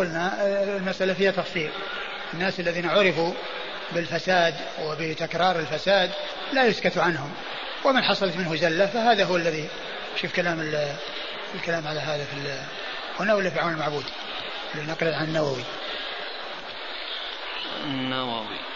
قلنا آه، المسألة فيها تفصيل. الناس الذين عرفوا بالفساد وبتكرار الفساد لا يسكت عنهم. ومن حصلت منه زلة فهذا هو الذي شوف كلام الكلام على هذا في هنا ولا في عون المعبود؟ نقلا عن النووي. النووي.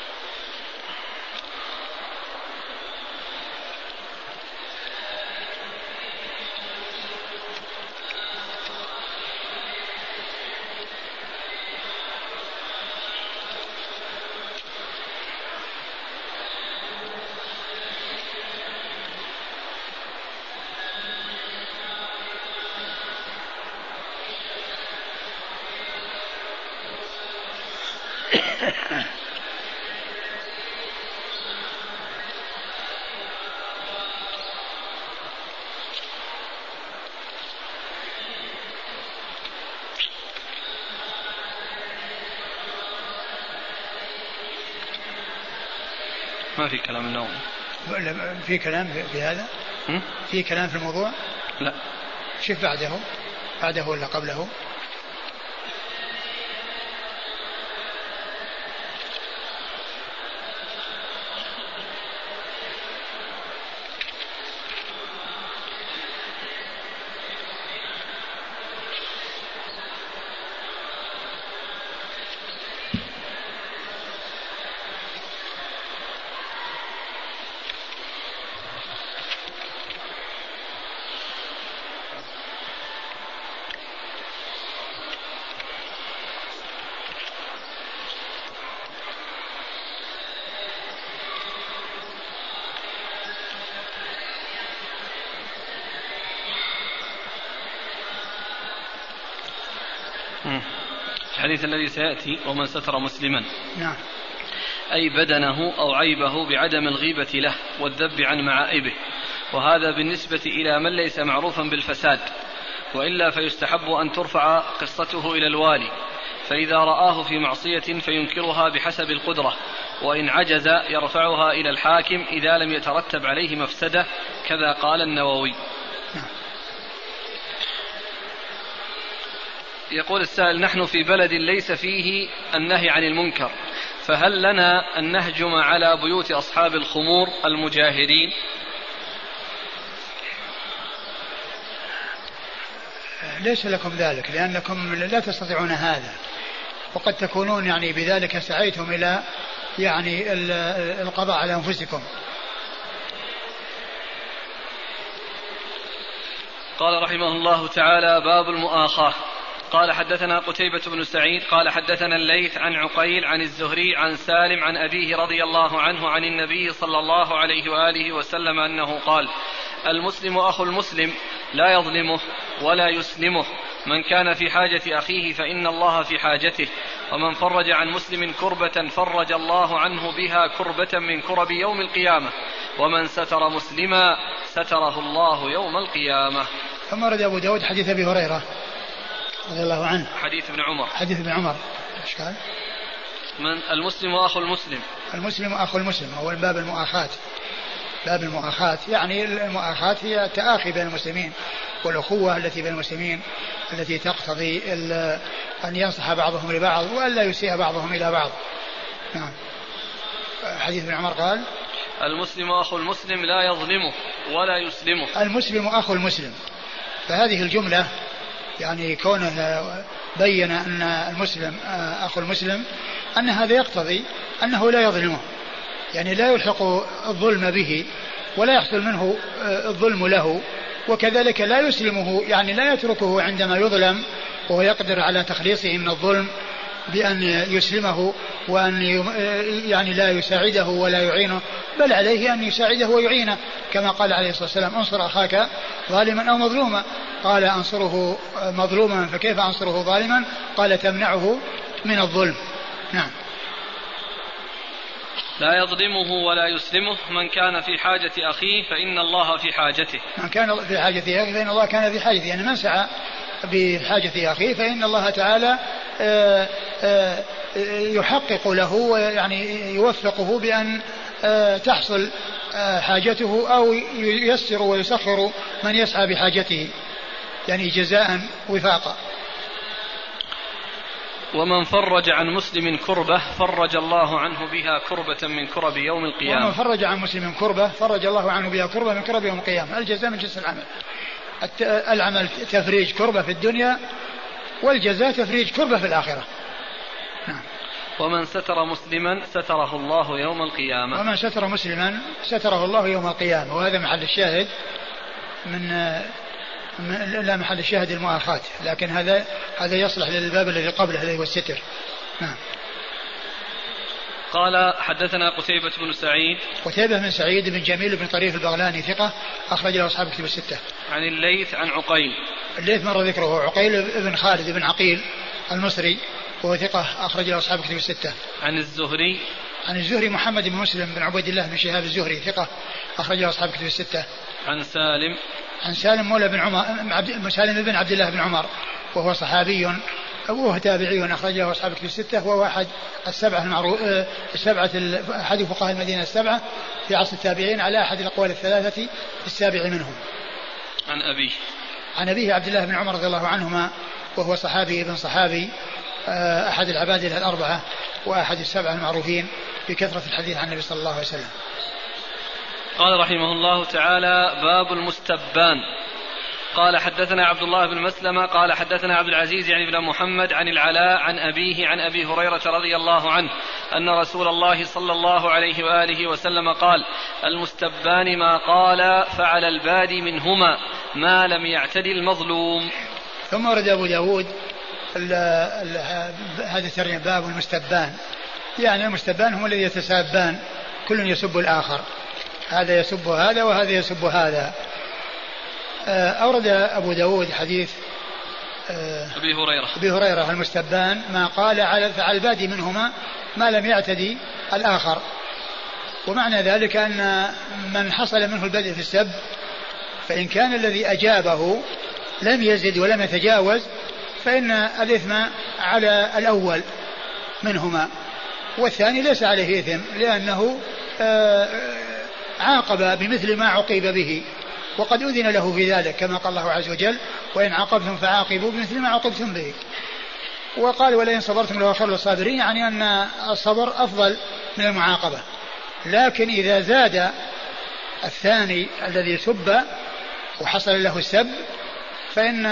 ما في كلام النوم في كلام في هذا؟ في كلام في الموضوع؟ لا شوف بعده بعده ولا قبله؟ الحديث الذي سيأتي ومن ستر مسلما. نعم. أي بدنه أو عيبه بعدم الغيبة له والذب عن معائبه. وهذا بالنسبة إلى من ليس معروفا بالفساد. وإلا فيستحب أن ترفع قصته إلى الوالي. فإذا رآه في معصية فينكرها بحسب القدرة. وإن عجز يرفعها إلى الحاكم إذا لم يترتب عليه مفسدة كذا قال النووي. يقول السائل نحن في بلد ليس فيه النهي عن المنكر فهل لنا أن نهجم على بيوت أصحاب الخمور المجاهرين ليس لكم ذلك لأنكم لا تستطيعون هذا وقد تكونون يعني بذلك سعيتم إلى يعني القضاء على أنفسكم. قال رحمه الله تعالى باب المؤاخاة. قال حدثنا قتيبة بن سعيد قال حدثنا الليث عن عقيل عن الزهري عن سالم عن أبيه رضي الله عنه عن النبي صلى الله عليه وآله وسلم أنه قال المسلم أخو المسلم لا يظلمه ولا يسلمه من كان في حاجة أخيه فإن الله في حاجته ومن فرج عن مسلم كربة فرج الله عنه بها كربة من كرب يوم القيامة ومن ستر مسلما ستره الله يوم القيامة. ثم رد أبو داود حديث أبي هريرة. رضي الله عنه. حديث ابن عمر. حديث ابن عمر. إيش قال؟ من المسلم اخو المسلم. المسلم اخو المسلم هو باب المؤاخاة. باب المؤاخاة يعني المؤاخاة هي تآخي بين المسلمين والأخوة التي بين المسلمين التي تقتضي أن ينصح بعضهم لبعض وألا يسيء بعضهم إلى بعض. نعم. حديث ابن عمر قال المسلم أخو المسلم لا يظلمه ولا يسلمه. المسلم أخو المسلم. فهذه الجملة يعني كونه بين أن المسلم أخو المسلم أن هذا يقتضي أنه لا يظلمه. يعني لا يلحق الظلم به ولا يحصل منه الظلم له وكذلك لا يسلمه يعني لا يتركه عندما يظلم وهو يقدر على تخليصه من الظلم بأن يسلمه وأن يعني لا يساعده ولا يعينه بل عليه أن يساعده ويعينه. كما قال عليه الصلاة والسلام انصر أخاك ظالما أو مظلوما. قال أنصره مظلوما فكيف أنصره ظالما؟ قال تمنعه من الظلم. نعم. لا يظلمه ولا يسلمه من كان في حاجة أخيه فإن الله في حاجته. من كان في حاجة أخيه فإن الله كان في حاجته. يعني من سعى بحاجة أخيه فإن الله تعالى آه، آه، يحقق له ويعني يوفقه بأن آه، تحصل حاجته أو ييسر ويسخر من يسعى بحاجته يعني جزاء وفاقا. ومن فرج عن مسلم كربة فرج الله عنه بها كربة من كرب يوم القيامة. ومن فرج عن مسلم كربة فرج الله عنه بها كربة من كرب يوم القيامة. الجزاء من جنس العمل. العمل تفريج كربة في الدنيا والجزاء تفريج كربة في الآخرة. نعم. ومن ستر مسلما ستره الله يوم القيامة. ومن ستر مسلما ستره الله يوم القيامة. وهذا محل الشاهد من لا محل الشاهد المؤاخاة لكن هذا هذا يصلح للباب الذي قبله الذي هو الستر. نعم. قال حدثنا قتيبة بن سعيد. قتيبة بن سعيد بن جميل بن طريف البغلاني ثقة أخرج له أصحاب كتب الستة. عن الليث عن عقيل. الليث مر ذكره عقيل بن خالد بن عقيل المصري وهو ثقة أخرج له أصحاب كتب الستة. عن الزهري. عن الزهري محمد بن مسلم بن عبيد الله بن شهاب الزهري ثقة أخرج له أصحاب كتب الستة. عن سالم. عن سالم مولى بن عمر سالم بن عبد الله بن عمر وهو صحابي وهو تابعي أخرج له أصحاب كتب الستة وهو أحد السبعة المعروف آه، السبعة أحد فقهاء المدينة السبعة في عصر التابعين على أحد الأقوال الثلاثة السابع منهم. عن أبيه. عن أبيه عبد الله بن عمر رضي الله عنهما وهو صحابي ابن صحابي آه، أحد العباد الأربعة وأحد السبعة المعروفين بكثرة الحديث عن النبي صلى الله عليه وسلم. قال رحمه الله تعالى باب المستبان قال حدثنا عبد الله بن مسلمة قال حدثنا عبد العزيز يعني بن محمد عن العلاء عن أبيه عن أبي هريرة رضي الله عنه أن رسول الله صلى الله عليه وآله وسلم قال المستبان ما قال فعل البادي منهما ما لم يعتدي المظلوم. ثم ورد أبو داود هذا الترجمة باب المستبان. يعني المستبان هم الذي يتسابان كل يسب الآخر. هذا يسب هذا وهذا يسب هذا. أورد أبو داود حديث آه، أبي هريرة. أبي هريرة المستبان ما قال على على البادي منهما ما لم يعتدي الآخر. ومعنى ذلك أن من حصل منه البدء في السب فإن كان الذي أجابه لم يزد ولم يتجاوز فإن الإثم على الأول منهما. والثاني ليس عليه إثم لأنه آه، عاقب بمثل ما عوقب به. وقد أذن له في ذلك كما قال الله عز وجل وإن عاقبتم فعاقبوا بمثل ما عوقبتم به. وقال ولئن صبرتم لهو خير للصابرين يعني أن الصبر أفضل من المعاقبة. لكن إذا زاد الثاني الذي سب وحصل له السب فإن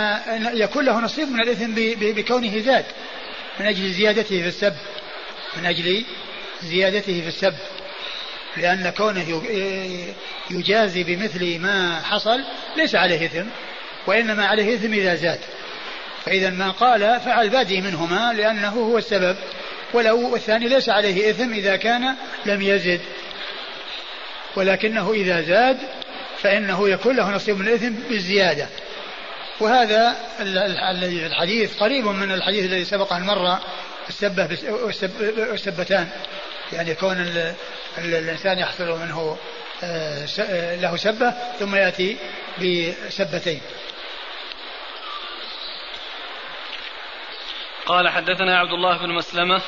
يكون له نصيب من الإثم بكونه زاد من أجل زيادته في السب من أجل زيادته في السب. لأن كونه يجازي بمثل ما حصل ليس عليه إثم وإنما عليه إثم إذا زاد. فإذا ما قال فعل بادي منهما لأنه هو السبب ولو الثاني ليس عليه إثم إذا كان لم يزد. ولكنه إذا زاد فإنه يكون له نصيب من الإثم بالزيادة. وهذا الحديث قريب من الحديث الذي سبق أن مر السبة والسبتان يعني كون الإنسان يحصل منه آه، آه، له سبة ثم يأتي بسبتين قال حدثنا عبد الله بن مسلمة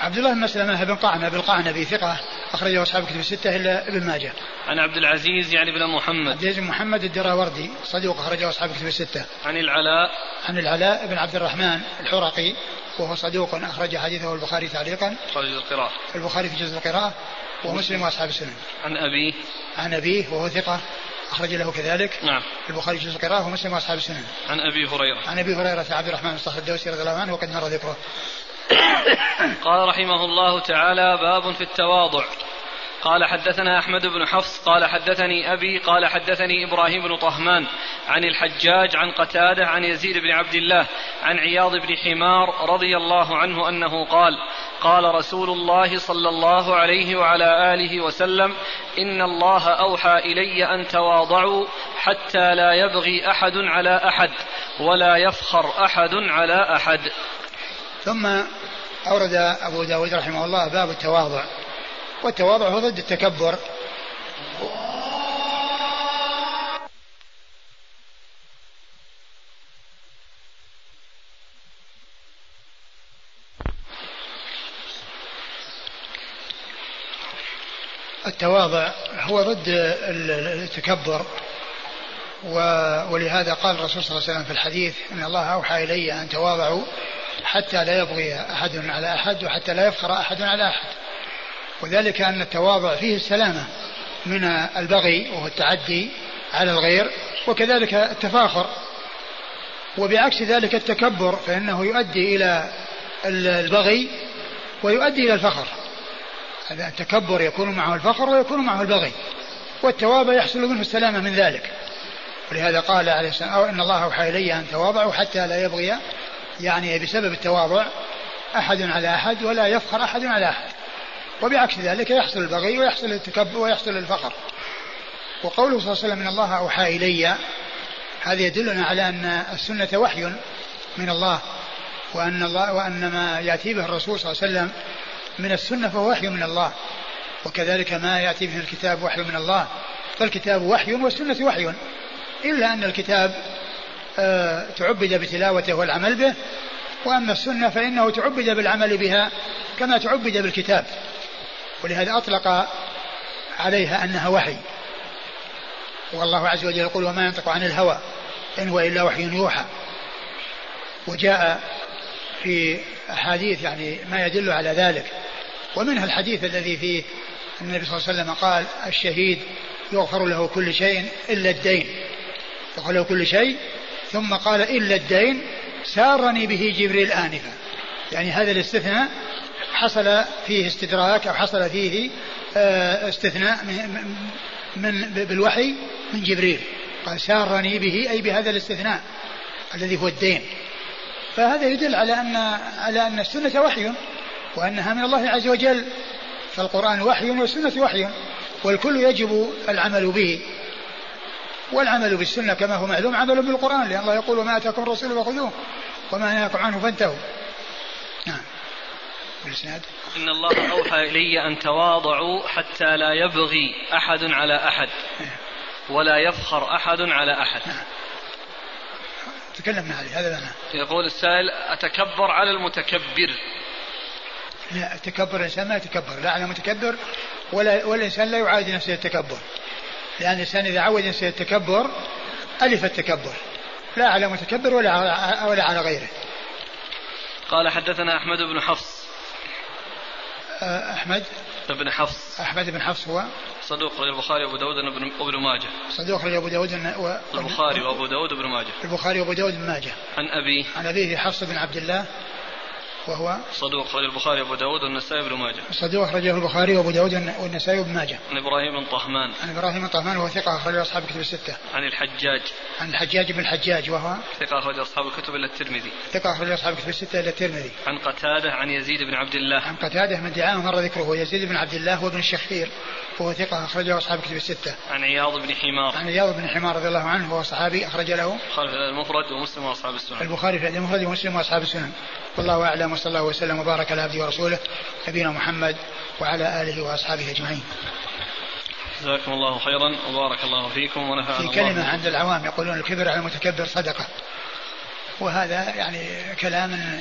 عبد الله بن مسلمة بن قعنب بن قعنبي ثقة أخرجه أصحاب كتب الستة إلا ابن ماجه. عن عبد العزيز يعني بن محمد. عبد العزيز بن محمد الدراوردي صدوق أخرجه أصحاب كتب الستة. عن العلاء. عن العلاء بن عبد الرحمن الحرقي وهو صدوق أخرج حديثه البخاري تعليقا. في جزء القراءة. البخاري في جزء القراءة ومسلم وأصحاب السنن. عن أبيه. عن أبيه وهو ثقة أخرج له كذلك نعم البخاري جزء القراءة ومسلم وأصحاب السنن عن أبي هريرة عن أبي هريرة عبد الرحمن بن صخر الدوسي رضي الله عنه وقد مر ذكره قال رحمه الله تعالى باب في التواضع. قال حدثنا أحمد بن حفص قال حدثني أبي قال حدثني إبراهيم بن طهمان عن الحجاج عن قتادة عن يزيد بن عبد الله عن عياض بن حمار رضي الله عنه أنه قال قال رسول الله صلى الله عليه وعلى آله وسلم إن الله أوحى إلي أن تواضعوا حتى لا يبغي أحد على أحد ولا يفخر أحد على أحد. ثم أورد أبو داود رحمه الله باب التواضع. والتواضع هو ضد التكبر. التواضع هو ضد التكبر. ولهذا قال الرسول صلى الله عليه وسلم في الحديث إن الله أوحى إلي أن تواضعوا حتى لا يبغي أحد على أحد وحتى لا يفخر أحد على أحد. وذلك أن التواضع فيه السلامة من البغي وهو التعدي على الغير وكذلك التفاخر. وبعكس ذلك التكبر فإنه يؤدي إلى البغي ويؤدي إلى الفخر. التكبر يكون معه الفخر ويكون معه البغي. والتواضع يحصل منه السلامة من ذلك. ولهذا قال عليه السلام أو إن الله أوحى إلي أن تواضعوا حتى لا يبغي يعني بسبب التواضع أحد على أحد ولا يفخر أحد على أحد. وبعكس ذلك يحصل البغي ويحصل التكبر ويحصل الفخر. وقوله صلى الله عليه وسلم إن الله أوحى إلي هذا يدلنا على أن السنة وحي من الله وأن الله وأن ما يأتي به الرسول صلى الله عليه وسلم من السنة فهو وحي من الله. وكذلك ما يأتي به الكتاب وحي من الله. فالكتاب وحي والسنة وحي. إلا أن الكتاب تعبد بتلاوته والعمل به وأما السنة فإنه تعبد بالعمل بها كما تعبد بالكتاب. ولهذا أطلق عليها أنها وحي. والله عز وجل يقول وما ينطق عن الهوى إن هو إلا وحي يوحى. وجاء في أحاديث يعني ما يدل على ذلك. ومنها الحديث الذي فيه النبي صلى الله عليه وسلم قال الشهيد يغفر له كل شيء إلا الدين. يغفر له كل شيء ثم قال إلا الدين سارني به جبريل آنفا. يعني هذا الاستثناء حصل فيه استدراك أو حصل فيه آه، استثناء من بالوحي من جبريل. قال سارني به أي بهذا الاستثناء الذي هو الدين. فهذا يدل على أن على أن السنة وحي وأنها من الله عز وجل. فالقرآن وحي والسنة وحي والكل يجب العمل به. والعمل بالسنة كما هو معلوم عمل بالقرآن لأن الله يقول ما أتاكم الرسول فخذوه وما نهاكم عنه فانتهوا. نعم. بالإسناد. إن الله أوحى إلي أن تواضعوا حتى لا يبغي أحد على أحد ولا يفخر أحد على أحد. تكلمنا عليه هذا معناه يقول السائل أتكبر على المتكبر. لا التكبر الإنسان ما يتكبر لا على المتكبر ولا والإنسان لا يعاد نفسه التكبر لأن الإنسان إذا عود نفسه التكبر ألف التكبر. لا على متكبر ولا على ولا على غيره. قال حدثنا أحمد بن حفص. أحمد؟ بن حفص. أحمد بن حفص هو؟ صدوق رجل البخاري وأبو داود وابن ماجه. صدوق رجل أبو داود و... البخاري وأبو داود وأبن ماجه. البخاري وأبو داود وأبن ماجه. عن أبيه. عن أبيه حفص بن عبد الله. وهو صدوق رجل البخاري وأبو داود والنسائي بن ماجه صدوق رجل البخاري وأبو داود والنسائي وابن ماجه عن إبراهيم بن طهمان عن إبراهيم بن طهمان وهو ثقة أخرج أصحاب الكتب الستة عن الحجاج عن الحجاج بن الحجاج وهو ثقة أخرج أصحاب الكتب إلا الترمذي ثقة أخرج أصحاب الكتب الستة إلا الترمذي عن قتادة عن يزيد بن عبد الله عن قتادة من دعامة مر ذكره يزيد بن عبد الله وابن الشخير وهو ثقة أخرجه أصحاب الكتب الستة. عن عياض بن حمار. عن عياض بن حمار رضي الله عنه وهو صحابي أخرج له. البخاري في المفرد ومسلم وأصحاب السنن. البخاري في المفرد ومسلم وأصحاب السنن. والله أعلم وصلى الله وسلم وبارك على عبده ورسوله نبينا محمد وعلى آله وأصحابه أجمعين. جزاكم الله خيرا وبارك الله فيكم ونفعنا في كلمة عند العوام يقولون الكبر على المتكبر صدقة. وهذا يعني كلام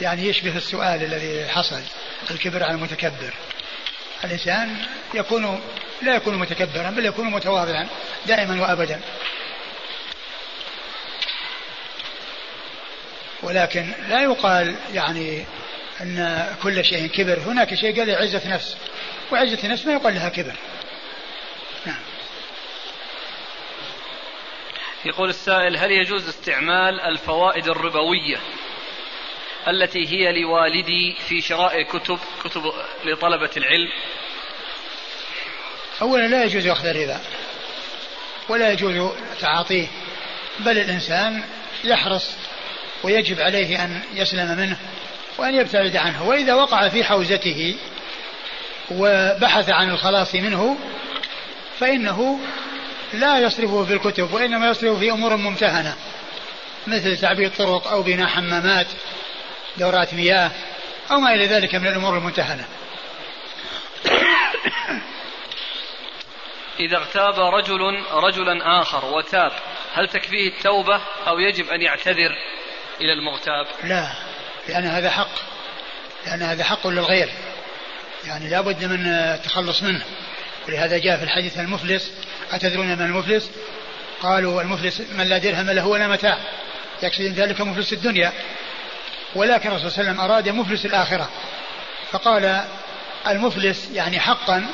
يعني يشبه السؤال الذي حصل الكبر على المتكبر الإنسان يكون لا يكون متكبرا بل يكون متواضعا دائما وأبدا ولكن لا يقال يعني أن كل شيء كبر. هناك شيء قال عزة نفس وعزة نفس ما يقال لها كبر. نعم. يقول السائل هل يجوز استعمال الفوائد الربوية التي هي لوالدي في شراء كتب كتب لطلبة العلم؟ أولا لا يجوز أخذ الربا ولا يجوز تعاطيه بل الإنسان يحرص ويجب عليه أن يسلم منه وأن يبتعد عنه. وإذا وقع في حوزته وبحث عن الخلاص منه فإنه لا يصرفه في الكتب وإنما يصرفه في أمور ممتهنة مثل تعبيد طرق أو بناء حمامات دورات مياه أو ما إلى ذلك من الأمور الممتهنة. إذا اغتاب رجل رجلا آخر وتاب هل تكفيه التوبة أو يجب أن يعتذر؟ إلى المغتاب؟ لا. لأن هذا حق. لأن هذا حق للغير. يعني لا بد من التخلص منه. ولهذا جاء في الحديث المفلس أتدرون من المفلس؟ قالوا المفلس من لا درهم له ولا متاع. يقصد ذلك مفلس الدنيا. ولكن الرسول صلى الله عليه وسلم أراد مفلس الآخرة. فقال المفلس يعني حقا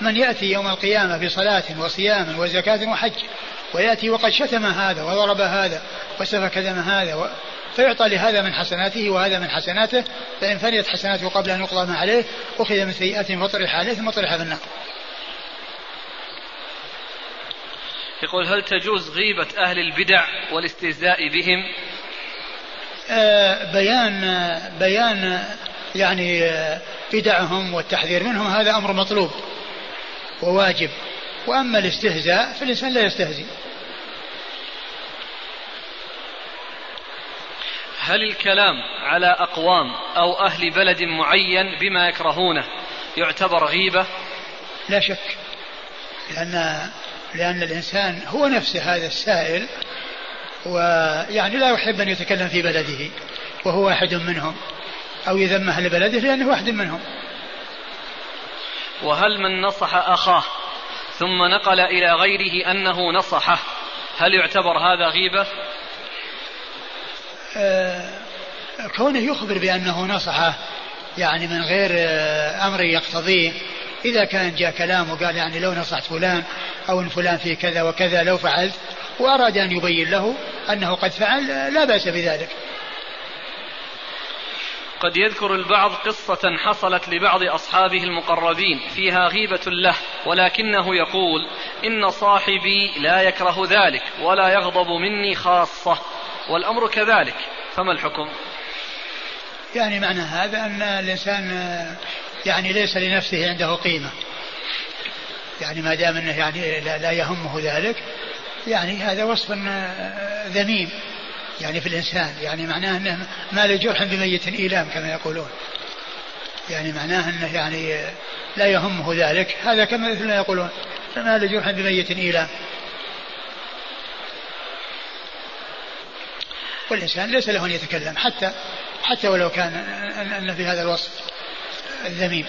من يأتي يوم القيامة بصلاة وصيام وزكاة وحج ويأتي وقد شتم هذا وضرب هذا وسفك دم هذا. فيعطى لهذا من حسناته وهذا من حسناته فإن فنيت حسناته قبل أن يقضى ما عليه أخذ من سيئات فطرح عليه ثم طرح في النار يقول هل تجوز غيبة أهل البدع والاستهزاء بهم؟ آه بيان بيان يعني آه، بدعهم والتحذير منهم هذا أمر مطلوب وواجب. وأما الاستهزاء فالإنسان لا يستهزئ هل الكلام على أقوام أو أهل بلد معين بما يكرهونه يعتبر غيبة؟ لا شك لأن لأن الإنسان هو نفسه هذا السائل ويعني لا يحب أن يتكلم في بلده وهو واحد منهم أو يذم أهل بلده لأنه واحد منهم. وهل من نصح أخاه ثم نقل إلى غيره أنه نصحه هل يعتبر هذا غيبة؟ كونه يخبر بأنه نصحه يعني من غير آه أمر يقتضيه. إذا كان جاء كلام وقال يعني لو نصحت فلان أو إن فلان في كذا وكذا لو فعلت وأراد أن يبين له أنه قد فعل لا بأس بذلك. قد يذكر البعض قصة حصلت لبعض أصحابه المقربين فيها غيبة له ولكنه يقول إن صاحبي لا يكره ذلك ولا يغضب مني خاصة. والأمر كذلك. فما الحكم؟ يعني معنى هذا أن الإنسان يعني ليس لنفسه عنده قيمة. يعني ما دام أنه يعني لا يهمه ذلك يعني هذا وصف ذميم يعني في الإنسان. يعني معناه أنه ما لجرح بميت إيلام كما يقولون. يعني معناه أنه يعني لا يهمه ذلك. هذا كما مثل ما يقولون ما لجرح بميت إيلام والإنسان ليس له أن يتكلم حتى حتى ولو كان أن في هذا الوصف الذميم.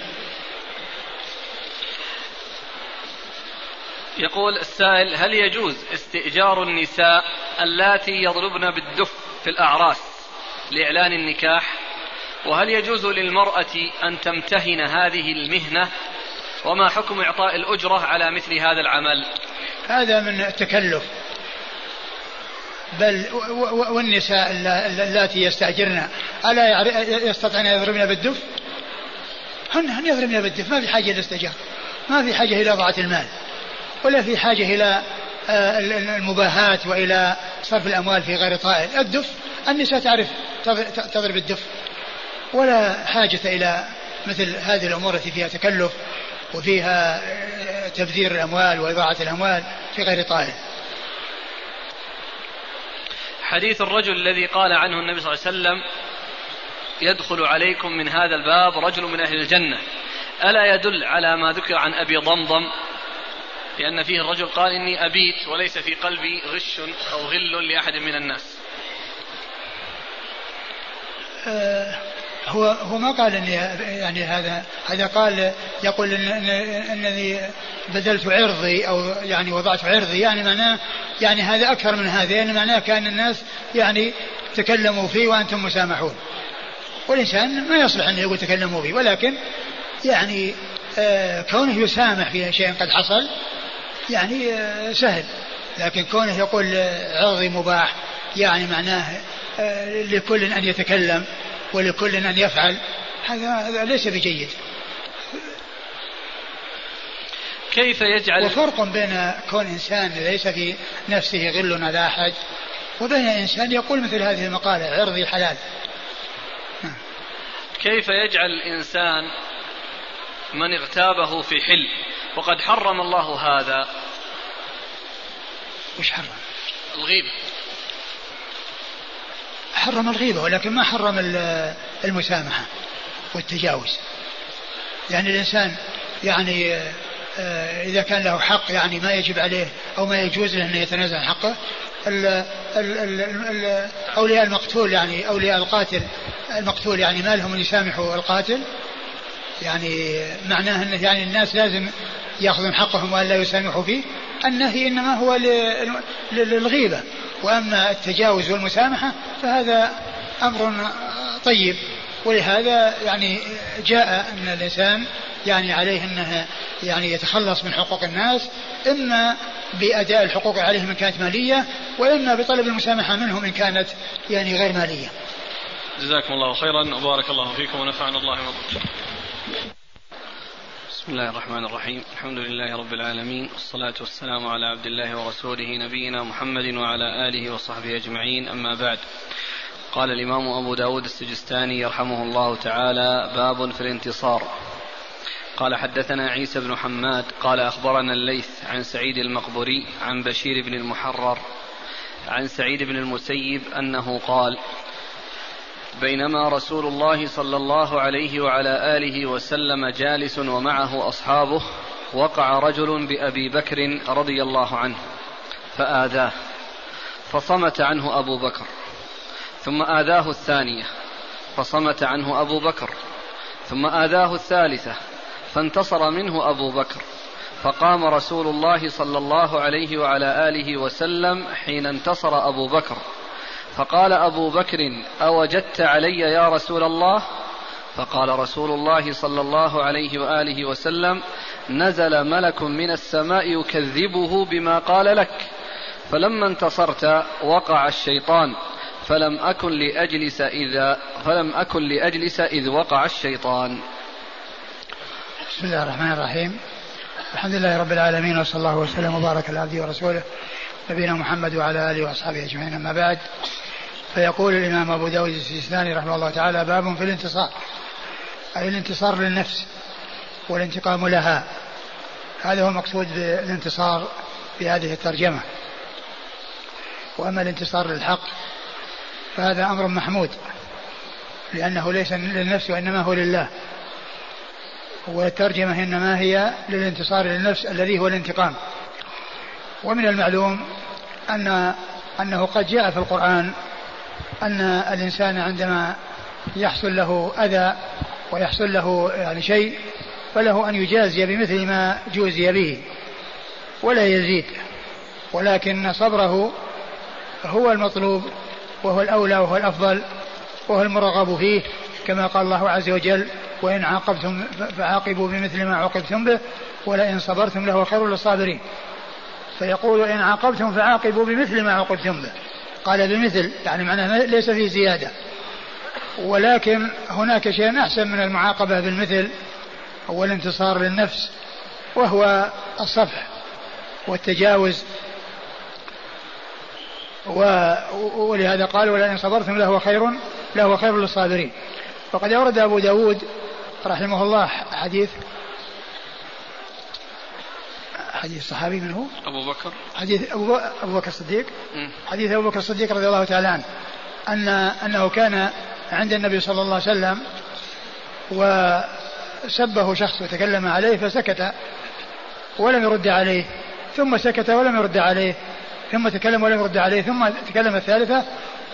يقول السائل هل يجوز استئجار النساء اللاتي يضربن بالدف في الأعراس لإعلان النكاح؟ وهل يجوز للمرأة أن تمتهن هذه المهنة؟ وما حكم إعطاء الأجرة على مثل هذا العمل؟ هذا من التكلف. بل والنساء اللاتي يستأجرن. ألا يستطيعن يضربن بالدف؟ هن يضربن بالدف. ما في حاجة للاستئجار ما في حاجة إلى ضاعة المال. ولا في حاجة إلى آه، المباهاة وإلى صرف الأموال في غير طائل الدف النساء تعرف تضرب الدف. ولا حاجة إلى مثل هذه الأمور التي فيها تكلف وفيها آه، تبذير الأموال وإضاعة الأموال في غير طائل حديث الرجل الذي قال عنه النبي صلى الله عليه وسلم يدخل عليكم من هذا الباب رجل من أهل الجنة. ألا يدل على ما ذكر عن أبي ضمضم؟ لأن فيه الرجل قال إني أبيت وليس في قلبي غش أو غل لأحد من الناس. آه، هو هو ما قال إني يعني هذا هذا قال يقول إن إنني بذلت عرضي أو يعني وضعت عرضي يعني معناه يعني هذا أكثر من هذا يعني معناه كأن الناس يعني تكلموا فيه وأنتم مسامحون. والإنسان ما يصلح انه يقول تكلموا فيه ولكن يعني آه كونه يسامح في شيء قد حصل يعني آه، سهل. لكن كونه يقول عرضي مباح يعني معناه آه، لكل أن يتكلم ولكل أن يفعل. هذا هذا ليس بجيد. كيف يجعل وفرق بين كون إنسان ليس في نفسه غل ولا أحد وبين إنسان يقول مثل هذه المقالة عرضي حلال كيف يجعل الإنسان من اغتابه في حل؟ وقد حرم الله هذا. وش حرم؟ الغيبة. حرم الغيبة ولكن ما حرم المسامحة والتجاوز. يعني الإنسان يعني آه، إذا كان له حق يعني ما يجب عليه أو ما يجوز له أن يتنازل عن حقه أولياء المقتول يعني أولياء القاتل المقتول يعني ما لهم أن يسامحوا القاتل يعني معناه أن يعني الناس لازم يأخذون حقهم وأن لا يسامحوا فيه. النهي إنما هو للغيبة. وأما التجاوز والمسامحة فهذا أمر طيب. ولهذا يعني جاء أن الإنسان يعني عليه أنه يعني يتخلص من حقوق الناس إما بأداء الحقوق عليهم إن كانت مالية وإما بطلب المسامحة منهم إن كانت يعني غير مالية. جزاكم الله خيرا. وبارك الله فيكم ونفعنا الله وبركاته. بسم الله الرحمن الرحيم. الحمد لله رب العالمين. والصلاة والسلام على عبد الله ورسوله نبينا محمد وعلى آله وصحبه أجمعين. أما بعد قال الإمام أبو داود السجستاني يرحمه الله تعالى باب في الانتصار. قال حدثنا عيسى بن حماد قال أخبرنا الليث عن سعيد المقبري عن بشير بن المحرر عن سعيد بن المسيب أنه قال بينما رسول الله صلى الله عليه وعلى آله وسلم جالس ومعه أصحابه وقع رجل بأبي بكر رضي الله عنه فآذاه فصمت عنه أبو بكر ثم آذاه الثانية فصمت عنه أبو بكر ثم آذاه الثالثة فانتصر منه أبو بكر فقام رسول الله صلى الله عليه وعلى آله وسلم حين انتصر أبو بكر. فقال أبو بكر أوجدت علي يا رسول الله؟ فقال رسول الله صلى الله عليه وآله وسلم نزل ملك من السماء يكذبه بما قال لك. فلما انتصرت وقع الشيطان فلم أكن لأجلس إذا فلم أكن لأجلس إذ وقع الشيطان. بسم الله الرحمن الرحيم. الحمد لله رب العالمين وصلى الله وسلم وبارك على عبده ورسوله نبينا محمد وعلى آله وأصحابه أجمعين. أما بعد فيقول الإمام أبو داود السيستاني رحمه الله تعالى باب في الانتصار أي الانتصار للنفس والانتقام لها. هذا هو المقصود بالانتصار في هذه الترجمة. وأما الانتصار للحق فهذا أمر محمود لأنه ليس للنفس وإنما هو لله. والترجمة إنما هي للانتصار للنفس الذي هو الانتقام. ومن المعلوم أن أنه قد جاء في القرآن أن الإنسان عندما يحصل له أذى ويحصل له يعني شيء فله أن يجازي بمثل ما جوزي به ولا يزيد. ولكن صبره هو المطلوب وهو الأولى وهو الأفضل وهو المرغب فيه كما قال الله عز وجل وإن عاقبتم فعاقبوا بمثل ما عوقبتم به ولئن صبرتم لهو خير للصابرين. فيقول إن عاقبتم فعاقبوا بمثل ما عوقبتم به. قال بمثل يعني معناه ليس فيه زيادة. ولكن هناك شيء أحسن من المعاقبة بالمثل هو الانتصار للنفس وهو الصفح والتجاوز. ولهذا قال ولئن صبرتم لهو خير لهو خير للصابرين. وقد أورد أبو داود رحمه الله حديث حديث صحابي من هو؟ أبو بكر. حديث أبو, أبو بكر الصديق. حديث أبو بكر الصديق رضي الله تعالى عنه أن أنه كان عند النبي صلى الله عليه وسلم وسبه شخص وتكلم عليه فسكت ولم يرد عليه ثم سكت ولم يرد عليه ثم تكلم ولم يرد عليه ثم تكلم الثالثة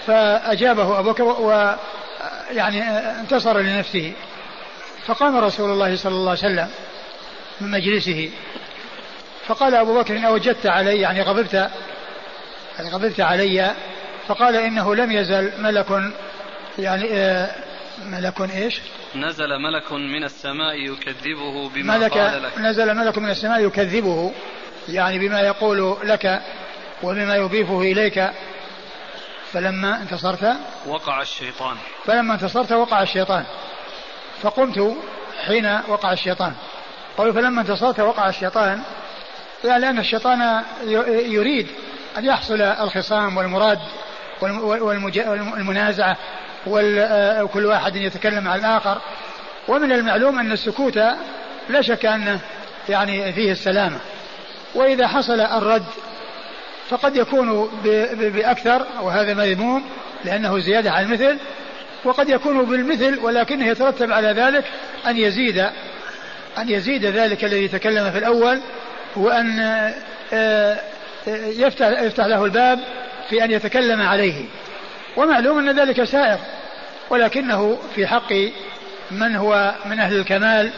فأجابه أبو بكر ويعني انتصر لنفسه. فقام رسول الله صلى الله عليه وسلم من مجلسه. فقال أبو بكر أوجدت علي يعني غضبت يعني غضبت علي فقال إنه لم يزل ملك يعني آه، ملك إيش؟ نزل ملك من السماء يكذبه بما ملك قال لك. نزل ملك من السماء يكذبه يعني بما يقول لك وبما يضيفه إليك. فلما انتصرت وقع الشيطان. فلما انتصرت وقع الشيطان. فقمت حين وقع الشيطان. قالوا فلما انتصرت وقع الشيطان لأن الشيطان يريد أن يحصل الخصام والمراد والمنازعة وكل واحد يتكلم عن الآخر. ومن المعلوم أن السكوت لا شك أنه يعني فيه السلامة. وإذا حصل الرد فقد يكون بأكثر وهذا مذموم لأنه زيادة على المثل وقد يكون بالمثل ولكنه يترتب على ذلك أن يزيد أن يزيد ذلك الذي تكلم في الأول وأن آه، آه، يفتح يفتح له الباب في أن يتكلم عليه. ومعلوم أن ذلك سائر ولكنه في حق من هو من أهل الكمال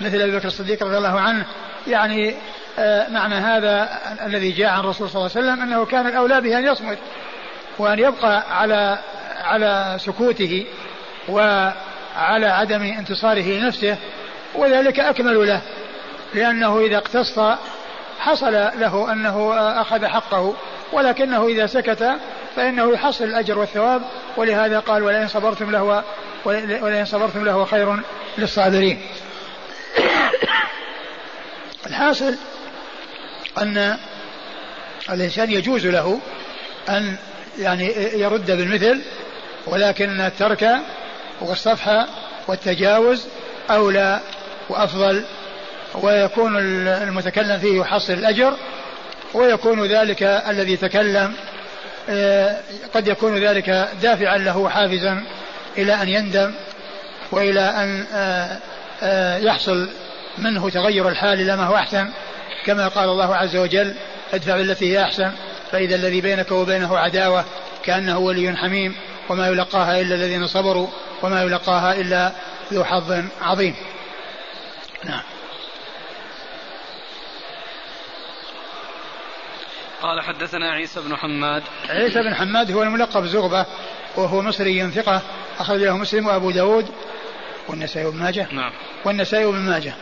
مثل أبي بكر الصديق رضي الله عنه. يعني آه، معنى هذا الذي جاء عن الرسول صلى الله عليه وسلم أنه كان الأولى به أن يصمت وأن يبقى على على سكوته وعلى عدم انتصاره لنفسه وذلك أكمل له لأنه إذا اقتص حصل له أنه أخذ حقه ولكنه إذا سكت فإنه يحصل الأجر والثواب ولهذا قال ولئن صبرتم له ولئن صبرتم له خير للصابرين. الحاصل أن الإنسان يجوز له أن يعني يرد بالمثل ولكن الترك والصفح والتجاوز أولى وأفضل ويكون المتكلم فيه يحصل الأجر ويكون ذلك الذي تكلم آه، قد يكون ذلك دافعا له حافزا إلى أن يندم وإلى أن آه، آه، يحصل منه تغير الحال إلى ما هو أحسن. كما قال الله عز وجل ادفع بالتي هي أحسن فإذا الذي بينك وبينه عداوة كأنه ولي حميم وما يلقاها إلا الذين صبروا وما يلقاها إلا ذو حظ عظيم. نعم. قال حدثنا عيسى بن حماد. عيسى بن حماد هو الملقب زغبة وهو مصري ثقة أخرج له مسلم وأبو داود والنسائي وابن ماجه. نعم. والنسائي وابن ماجه.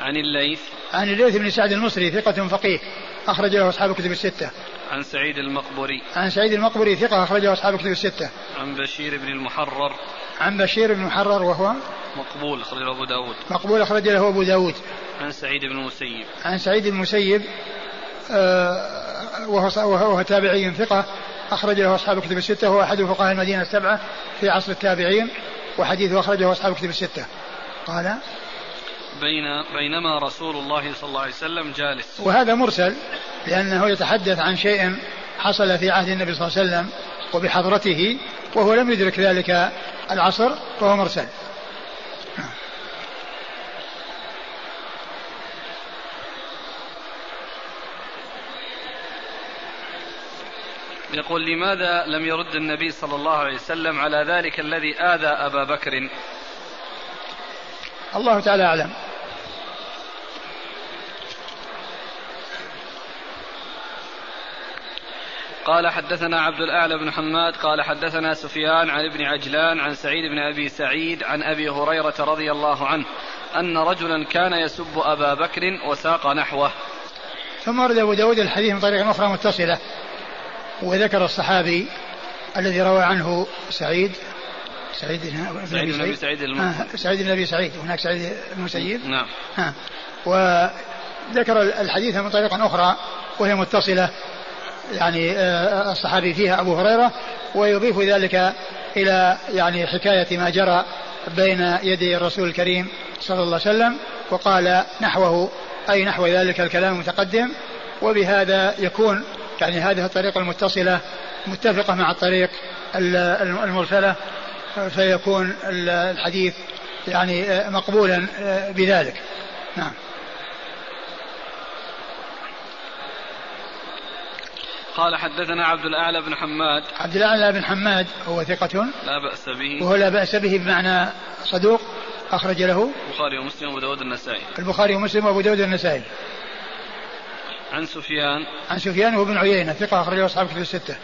عن الليث. عن الليث بن سعد المصري ثقة فقيه أخرج له أصحاب الكتب الستة. عن سعيد المقبري. عن سعيد المقبري ثقة أخرجه أصحاب الكتب الستة. عن بشير بن المحرر. عن بشير بن المحرر وهو مقبول أخرجه أبو داود. مقبول أخرج له أبو داود. عن سعيد بن المسيب. عن سعيد بن المسيب وهو, وهو تابعي ثقة أخرج له أصحاب الكتب الستة وهو أحد فقهاء المدينة السبعة في عصر التابعين وحديثه أخرجه أصحاب الكتب الستة. قال بين بينما رسول الله صلى الله عليه وسلم جالس. وهذا مرسل لأنه يتحدث عن شيء حصل في عهد النبي صلى الله عليه وسلم وبحضرته وهو لم يدرك ذلك العصر فهو مرسل. يقول لماذا لم يرد النبي صلى الله عليه وسلم على ذلك الذي آذى أبا بكر؟ الله تعالى أعلم. قال حدثنا عبد الأعلى بن حماد قال حدثنا سفيان عن ابن عجلان عن سعيد بن أبي سعيد عن أبي هريرة رضي الله عنه أن رجلا كان يسب أبا بكر وساق نحوه. ثم ورد أبو داود الحديث من طريق أخرى متصلة. وذكر الصحابي الذي روى عنه سعيد سعيد بن سعيد بن أبي سعيد؟ آه سعيد بن أبي سعيد هناك سعيد المسيب نعم. آه. وذكر الحديث من طريق أخرى وهي متصلة يعني آه الصحابي فيها أبو هريرة ويضيف ذلك إلى يعني حكاية ما جرى بين يدي الرسول الكريم صلى الله عليه وسلم وقال نحوه أي نحو ذلك الكلام المتقدم وبهذا يكون يعني هذه الطريقة المتصلة متفقة مع الطريق المرسلة فيكون الحديث يعني مقبولا بذلك. نعم. قال حدثنا عبد الأعلى بن حماد. عبد الأعلى بن حماد هو ثقة؟ لا بأس به. وهو لا بأس به بمعنى صدوق أخرج له البخاري ومسلم وأبو داود النسائي. البخاري ومسلم وأبو داود النسائي. عن سفيان. عن سفيان وابن عيينة ثقة أخرجه أصحاب كتب الستة.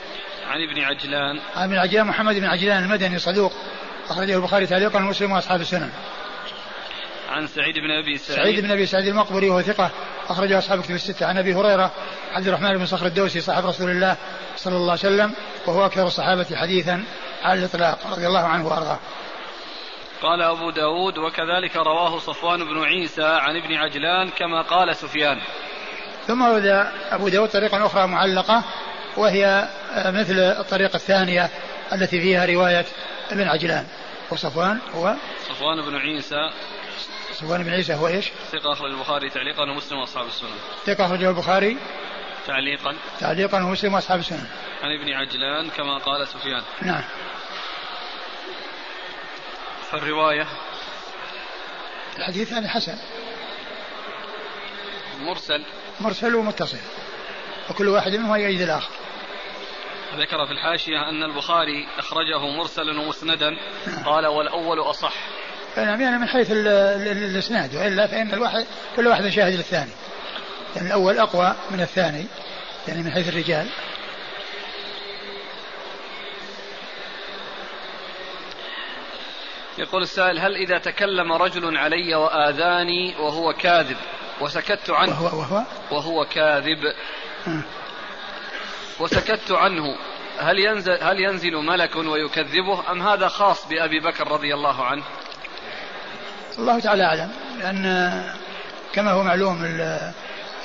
عن ابن عجلان. عن ابن عجلان محمد بن عجلان المدني صدوق أخرجه البخاري تعليقا ومسلم وأصحاب السنن. عن سعيد بن أبي سعيد. سعيد بن أبي سعيد المقبري وهو ثقة أخرجه أصحاب كتب الستة. عن أبي هريرة عبد الرحمن بن صخر الدوسي صاحب رسول الله صلى الله عليه وسلم وهو أكثر الصحابة حديثا على الإطلاق رضي الله عنه وأرضاه. قال أبو داود وكذلك رواه صفوان بن عيسى عن ابن عجلان كما قال سفيان. ثم ورد أبو داود طريقة أخرى معلقة وهي مثل الطريقة الثانية التي فيها رواية ابن عجلان. وصفوان هو؟ صفوان بن عيسى. صفوان بن عيسى هو إيش؟ ثقة أخرج البخاري تعليقا ومسلم وأصحاب السنن. ثقة أخرجه البخاري؟ تعليقا. تعليقا ومسلم وأصحاب السنن. عن ابن عجلان كما قال سفيان. نعم. فالرواية؟ الحديث يعني حسن. مرسل. مرسل ومتصل. وكل واحد منهما يؤيد الآخر. ذكر في الحاشية أن البخاري أخرجه مرسلا ومسندا. قال والأول أصح. نعم يعني من حيث الإسناد. وإلا فإن الواحد كل واحد شاهد للثاني يعني الأول أقوى من الثاني. يعني من حيث الرجال. يقول السائل هل إذا تكلم رجل علي وآذاني وهو كاذب وسكت عنه. وهو, وهو, وهو كاذب. وسكت عنه. هل ينزل هل ينزل ملك ويكذبه؟ أم هذا خاص بأبي بكر رضي الله عنه؟ الله تعالى أعلم. لأن كما هو معلوم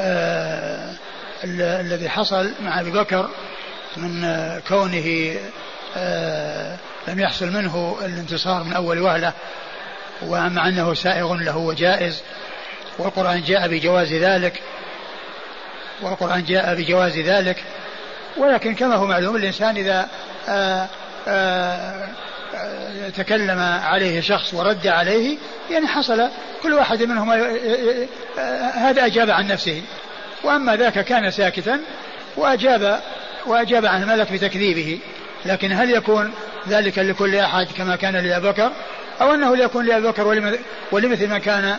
آه، الذي حصل مع أبي بكر من كونه آه، لم يحصل منه الانتصار من أول وهلة ومع أنه سائغ له وجائز والقرآن جاء بجواز ذلك والقرآن جاء بجواز ذلك. ولكن كما هو معلوم الإنسان إذا آآ آه، آآ آه، تكلم عليه شخص ورد عليه يعني حصل كل واحد منهما آه، هذا أجاب عن نفسه. وأما ذاك كان ساكتا وأجاب وأجاب عن الملك بتكذيبه. لكن هل يكون ذلك لكل أحد كما كان لأبي بكر؟ أو أنه ليكون لأبي بكر ولمثل ما كان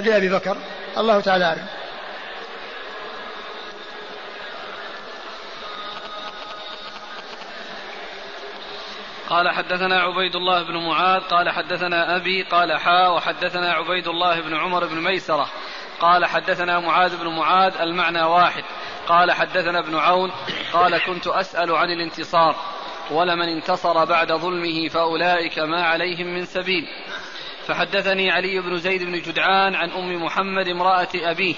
لأبي بكر. الله تعالى أعلم. قال حدثنا عبيد الله بن معاذ قال حدثنا أبي قال حا وحدثنا عبيد الله بن عمر بن ميسرة. قال حدثنا معاذ بن معاذ المعنى واحد. قال حدثنا ابن عون قال كنت أسأل عن الانتصار ولمن انتصر بعد ظلمه فأولئك ما عليهم من سبيل. فحدثني علي بن زيد بن جدعان عن أم محمد امرأة أبيه.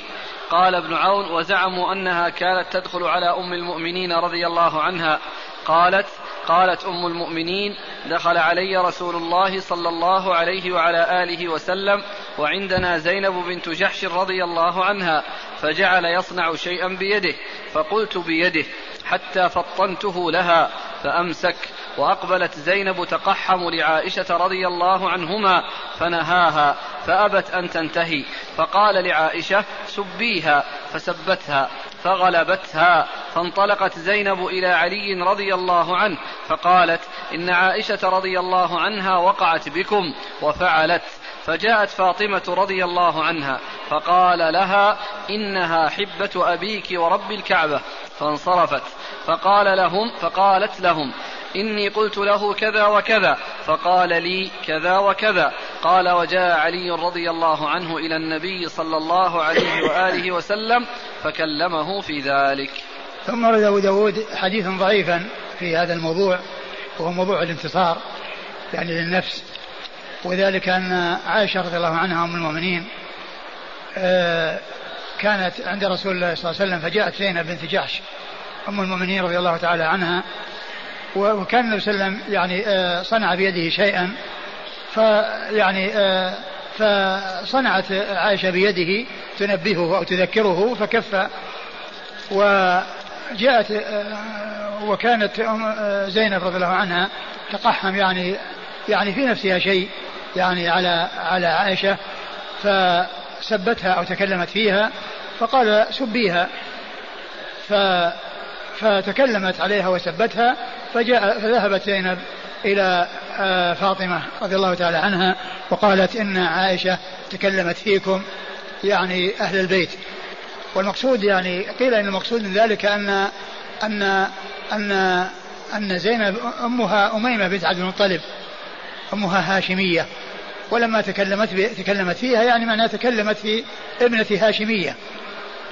قال ابن عون وزعموا أنها كانت تدخل على أم المؤمنين رضي الله عنها. قالت قالت أم المؤمنين دخل علي رسول الله صلى الله عليه وعلى آله وسلم وعندنا زينب بنت جحش رضي الله عنها فجعل يصنع شيئا بيده فقلت بيده حتى فطنته لها فأمسك وأقبلت زينب تقحم لعائشة رضي الله عنهما فنهاها فأبت أن تنتهي. فقال لعائشة سبيها. فسبتها فغلبتها. فانطلقت زينب إلى علي رضي الله عنه فقالت إن عائشة رضي الله عنها وقعت بكم وفعلت. فجاءت فاطمة رضي الله عنها فقال لها إنها حبة أبيك ورب الكعبة. فانصرفت. فقال لهم فقالت لهم إني قلت له كذا وكذا فقال لي كذا وكذا. قال وجاء علي رضي الله عنه إلى النبي صلى الله عليه وآله وسلم فكلمه في ذلك. ثم رد أبو داود حديثا ضعيفا في هذا الموضوع وهو موضوع الانتصار يعني للنفس. وذلك أن عائشة رضي الله عنها أم المؤمنين آه، كانت عند رسول الله صلى الله عليه وسلم فجاءت زينب بنت جحش أم المؤمنين رضي الله تعالى عنها وكان النبي صلى الله عليه وسلم يعني آه، صنع بيده شيئا. فيعني آه، فصنعت عائشة بيده تنبهه أو تذكره فكف وجاءت آه، وكانت زينب رضي الله عنها تقحم يعني يعني في نفسها شيء يعني على على عائشة فسبتها أو تكلمت فيها فقال سبيها. ف فتكلمت عليها وسبتها فجاء فذهبت زينب إلى آه، فاطمة رضي الله تعالى عنها وقالت إن عائشة تكلمت فيكم يعني أهل البيت. والمقصود يعني قيل إن المقصود من ذلك أن أن أن أن زينب أمها أميمة بنت عبد المطلب أمها هاشمية. ولما تكلمت تكلمت فيها يعني معناها تكلمت في ابنة هاشمية.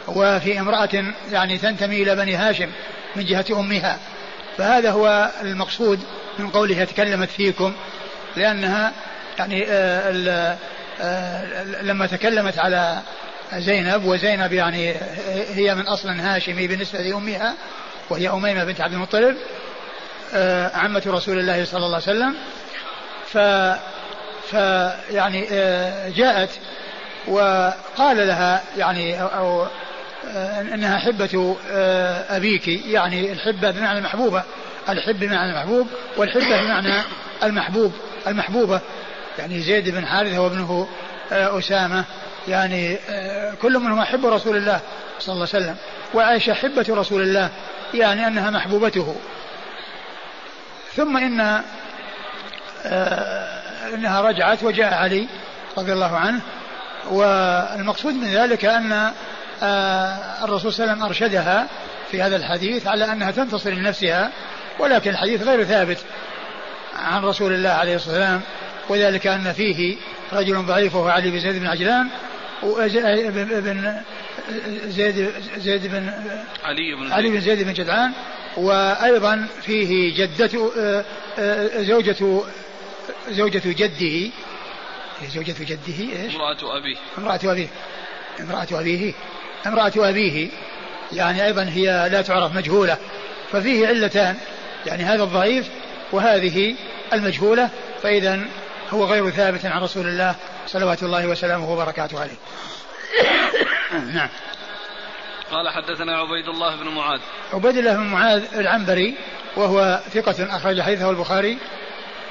وفي امرأة يعني تنتمي إلى بني هاشم من جهة أمها. فهذا هو المقصود من قولها تكلمت فيكم لأنها يعني آه، آه، لما تكلمت على زينب وزينب يعني هي من أصل هاشمي بالنسبة لأمها وهي أميمة بنت عبد المطلب آه، عمة رسول الله صلى الله عليه وسلم. ف فيعني جاءت وقال لها يعني أو آه، إنها حبة آه، أبيك يعني الحبة بمعنى المحبوبة الحب بمعنى المحبوب والحبة بمعنى المحبوب المحبوبة. يعني زيد بن حارثة وابنه آه، أسامة يعني كل منهم حب رسول الله صلى الله عليه وسلم. وعائشة حبة رسول الله يعني أنها محبوبته. ثم إن إنها رجعت وجاء علي رضي الله عنه. والمقصود من ذلك آه، الرسول صلى الله عليه وسلم أرشدها في هذا الحديث على أنها تنتصر لنفسها ولكن الحديث غير ثابت عن رسول الله عليه الصلاة والسلام وذلك أن فيه رجل ضعيف وهو علي بن زيد بن عجلان وإبن زيد زيد بن علي بن علي بن زيد بن جدعان وأيضا فيه جدته آه، آه، زوجة زوجة جده زوجة جده إيش؟ امرأة أبيه. امرأة أبيه. امرأة أبيه. امرأة أبيه يعني أيضا هي لا تعرف مجهولة ففيه علتان يعني هذا الضعيف وهذه المجهولة فإذا هو غير ثابت عن رسول الله صلوات الله وسلامه وبركاته عليه. نعم. قال حدثنا عبيد الله بن معاذ. عبيد الله بن معاذ العنبري وهو ثقة أخرج حديثه البخاري.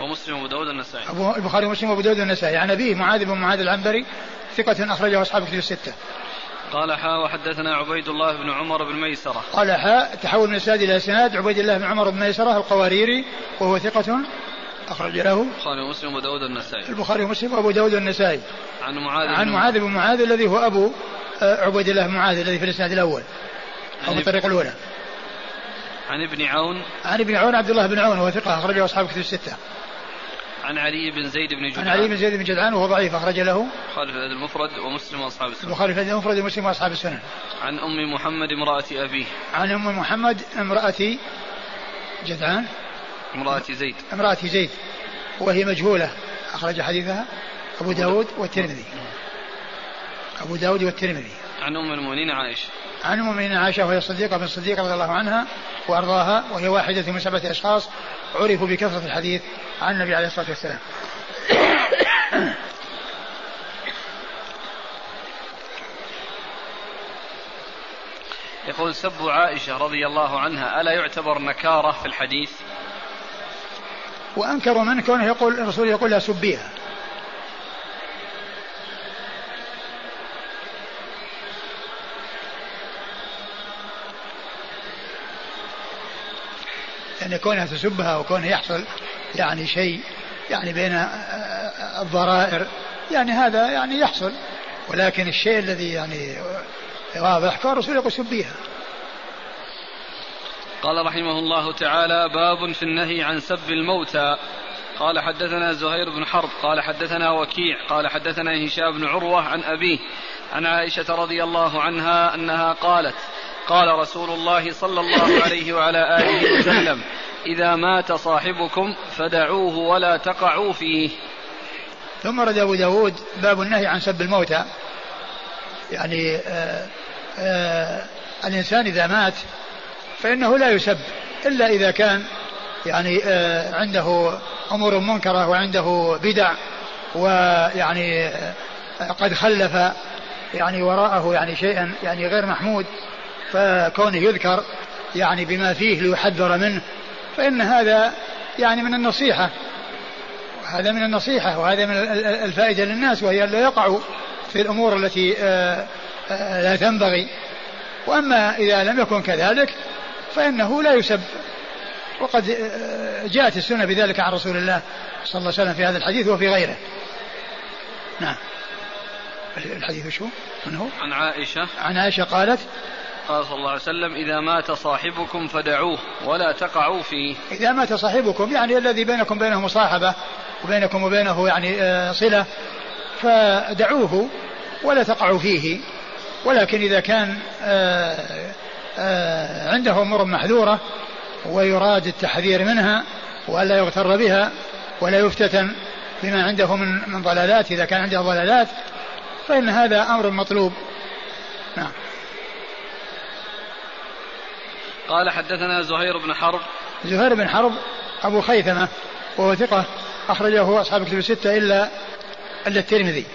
ومسلم وابو داود النسائي أبو البخاري ومسلم وأبو داود النسائي عن أبيه معاذ بن معاذ العنبري ثقة أخرجه أصحاب كتب الستة. قال حاء وحدثنا عبيد الله بن عمر بن ميسرة. قال حاء تحول من الإسناد إلى إسناد. عبيد الله بن عمر بن ميسرة القواريري وهو ثقة أخرج له البخاري ومسلم وابو داود النسائي البخاري ومسلم وأبو داود النسائي عن معاذ عن معاذ بن معاذ الذي هو أبو آه، عبيد الله بن معاذ الذي في الإسناد الأول أو في الطريق الأولى. عن ابن عون. عن ابن عون عبد الله بن عون وهو ثقة أخرجه أصحاب كتب الستة. عن علي بن زيد بن جدعان عن علي بن زيد بن جدعان وهو ضعيف أخرج له البخاري في الأدب المفرد ومسلم وأصحاب السنة. البخاري في المفرد ومسلم وأصحاب السنن عن أم محمد امرأة أبيه. عن أم محمد امرأة جدعان. امرأة زيد. امرأة زيد. وهي مجهولة أخرج حديثها أبو داود. والترمذي. أبو داود والترمذي. عن أم المؤمنين عائشة. عن المؤمنين عائشة وهي الصديقة بن الصديق رضي الله عنها وأرضاها وهي واحدة من سبعة أشخاص عرفوا بكثرة الحديث عن النبي عليه الصلاة والسلام. يقول سب عائشة رضي الله عنها ألا يعتبر نكارة في الحديث؟ وأنكروا من كونه يقول الرسول يقول لا سبيها. يعني كونها تسبها وكونه يحصل يعني شيء يعني بين الضرائر يعني هذا يعني يحصل. ولكن الشيء الذي يعني واضح كان الرسول يقول سبيها. قال رحمه الله تعالى باب في النهي عن سب الموتى. قال حدثنا زهير بن حرب قال حدثنا وكيع قال حدثنا هشام بن عروة عن أبيه عن عائشة رضي الله عنها أنها قالت قال رسول الله صلى الله عليه وعلى آله وسلم إذا مات صاحبكم فدعوه ولا تقعوا فيه. ثم رد أبو داود باب النهي عن سب الموتى. يعني آآ آآ الإنسان إذا مات فإنه لا يسب إلا إذا كان يعني عنده أمور منكرة وعنده بدع ويعني قد خلف يعني وراءه يعني شيئا يعني غير محمود. فكونه يذكر يعني بما فيه ليحذر منه فإن هذا يعني من النصيحة. هذا من النصيحة وهذا من الفائدة للناس وهي لا يقعوا في الأمور التي آه، آه، لا تنبغي. وأما إذا لم يكن كذلك فإنه لا يسب. وقد آه، جاءت السنة بذلك عن رسول الله صلى الله عليه وسلم في هذا الحديث وفي غيره. نعم. الحديث شو؟ من هو؟ عن عائشة. عن عائشة قالت قال صلى الله عليه وسلم إذا مات صاحبكم فدعوه ولا تقعوا فيه. إذا مات صاحبكم يعني الذي بينكم بينه مصاحبة وبينكم وبينه يعني آه، صلة فدعوه ولا تقعوا فيه. ولكن إذا كان آه، آه، عنده أمور محذورة ويراد التحذير منها وألا يغتر بها ولا يفتتن بما عنده من من ضلالات إذا كان عنده ضلالات فإن هذا أمر مطلوب. نعم. قال حدثنا زهير بن حرب. زهير بن حرب أبو خيثمة وهو ثقة أخرجه أصحاب كتب الستة إلا إلا الترمذي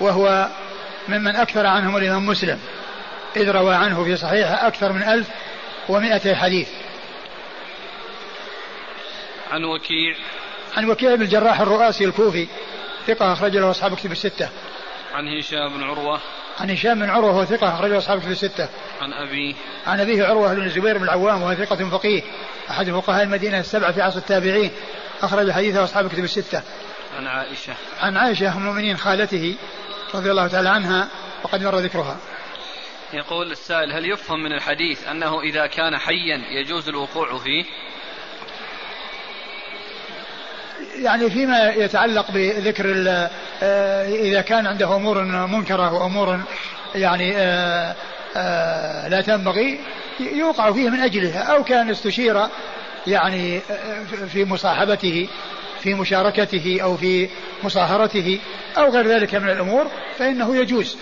وهو ممن أكثر عنهم الإمام مسلم إذ روى عنه في صحيحه أكثر من ألف ومائتي حديث. عن وكيع. عن وكيع بن الجراح الرؤاسي الكوفي ثقة أخرج له أصحاب كتب الستة. عن هشام بن عروة. عن هشام بن عروة وهو ثقة أخرجه أصحاب كتب الستة. عن أبيه. عن أبيه عروة بن الزبير بن العوام وهو ثقة فقيه أحد فقهاء المدينة السبعة في عصر التابعين أخرج حديثه أصحاب كتب الستة. عن عائشة. عن عائشة أم المؤمنين خالته رضي الله تعالى عنها وقد مر ذكرها. يقول السائل هل يفهم من الحديث أنه إذا كان حيا يجوز الوقوع فيه؟ يعني فيما يتعلق بذكر آه، إذا كان عنده أمور منكرة وأمور يعني آه، آه، لا تنبغي يوقع فيه من أجلها أو كان استشير يعني في مصاحبته في مشاركته أو في مصاهرته أو غير ذلك من الأمور فإنه يجوز.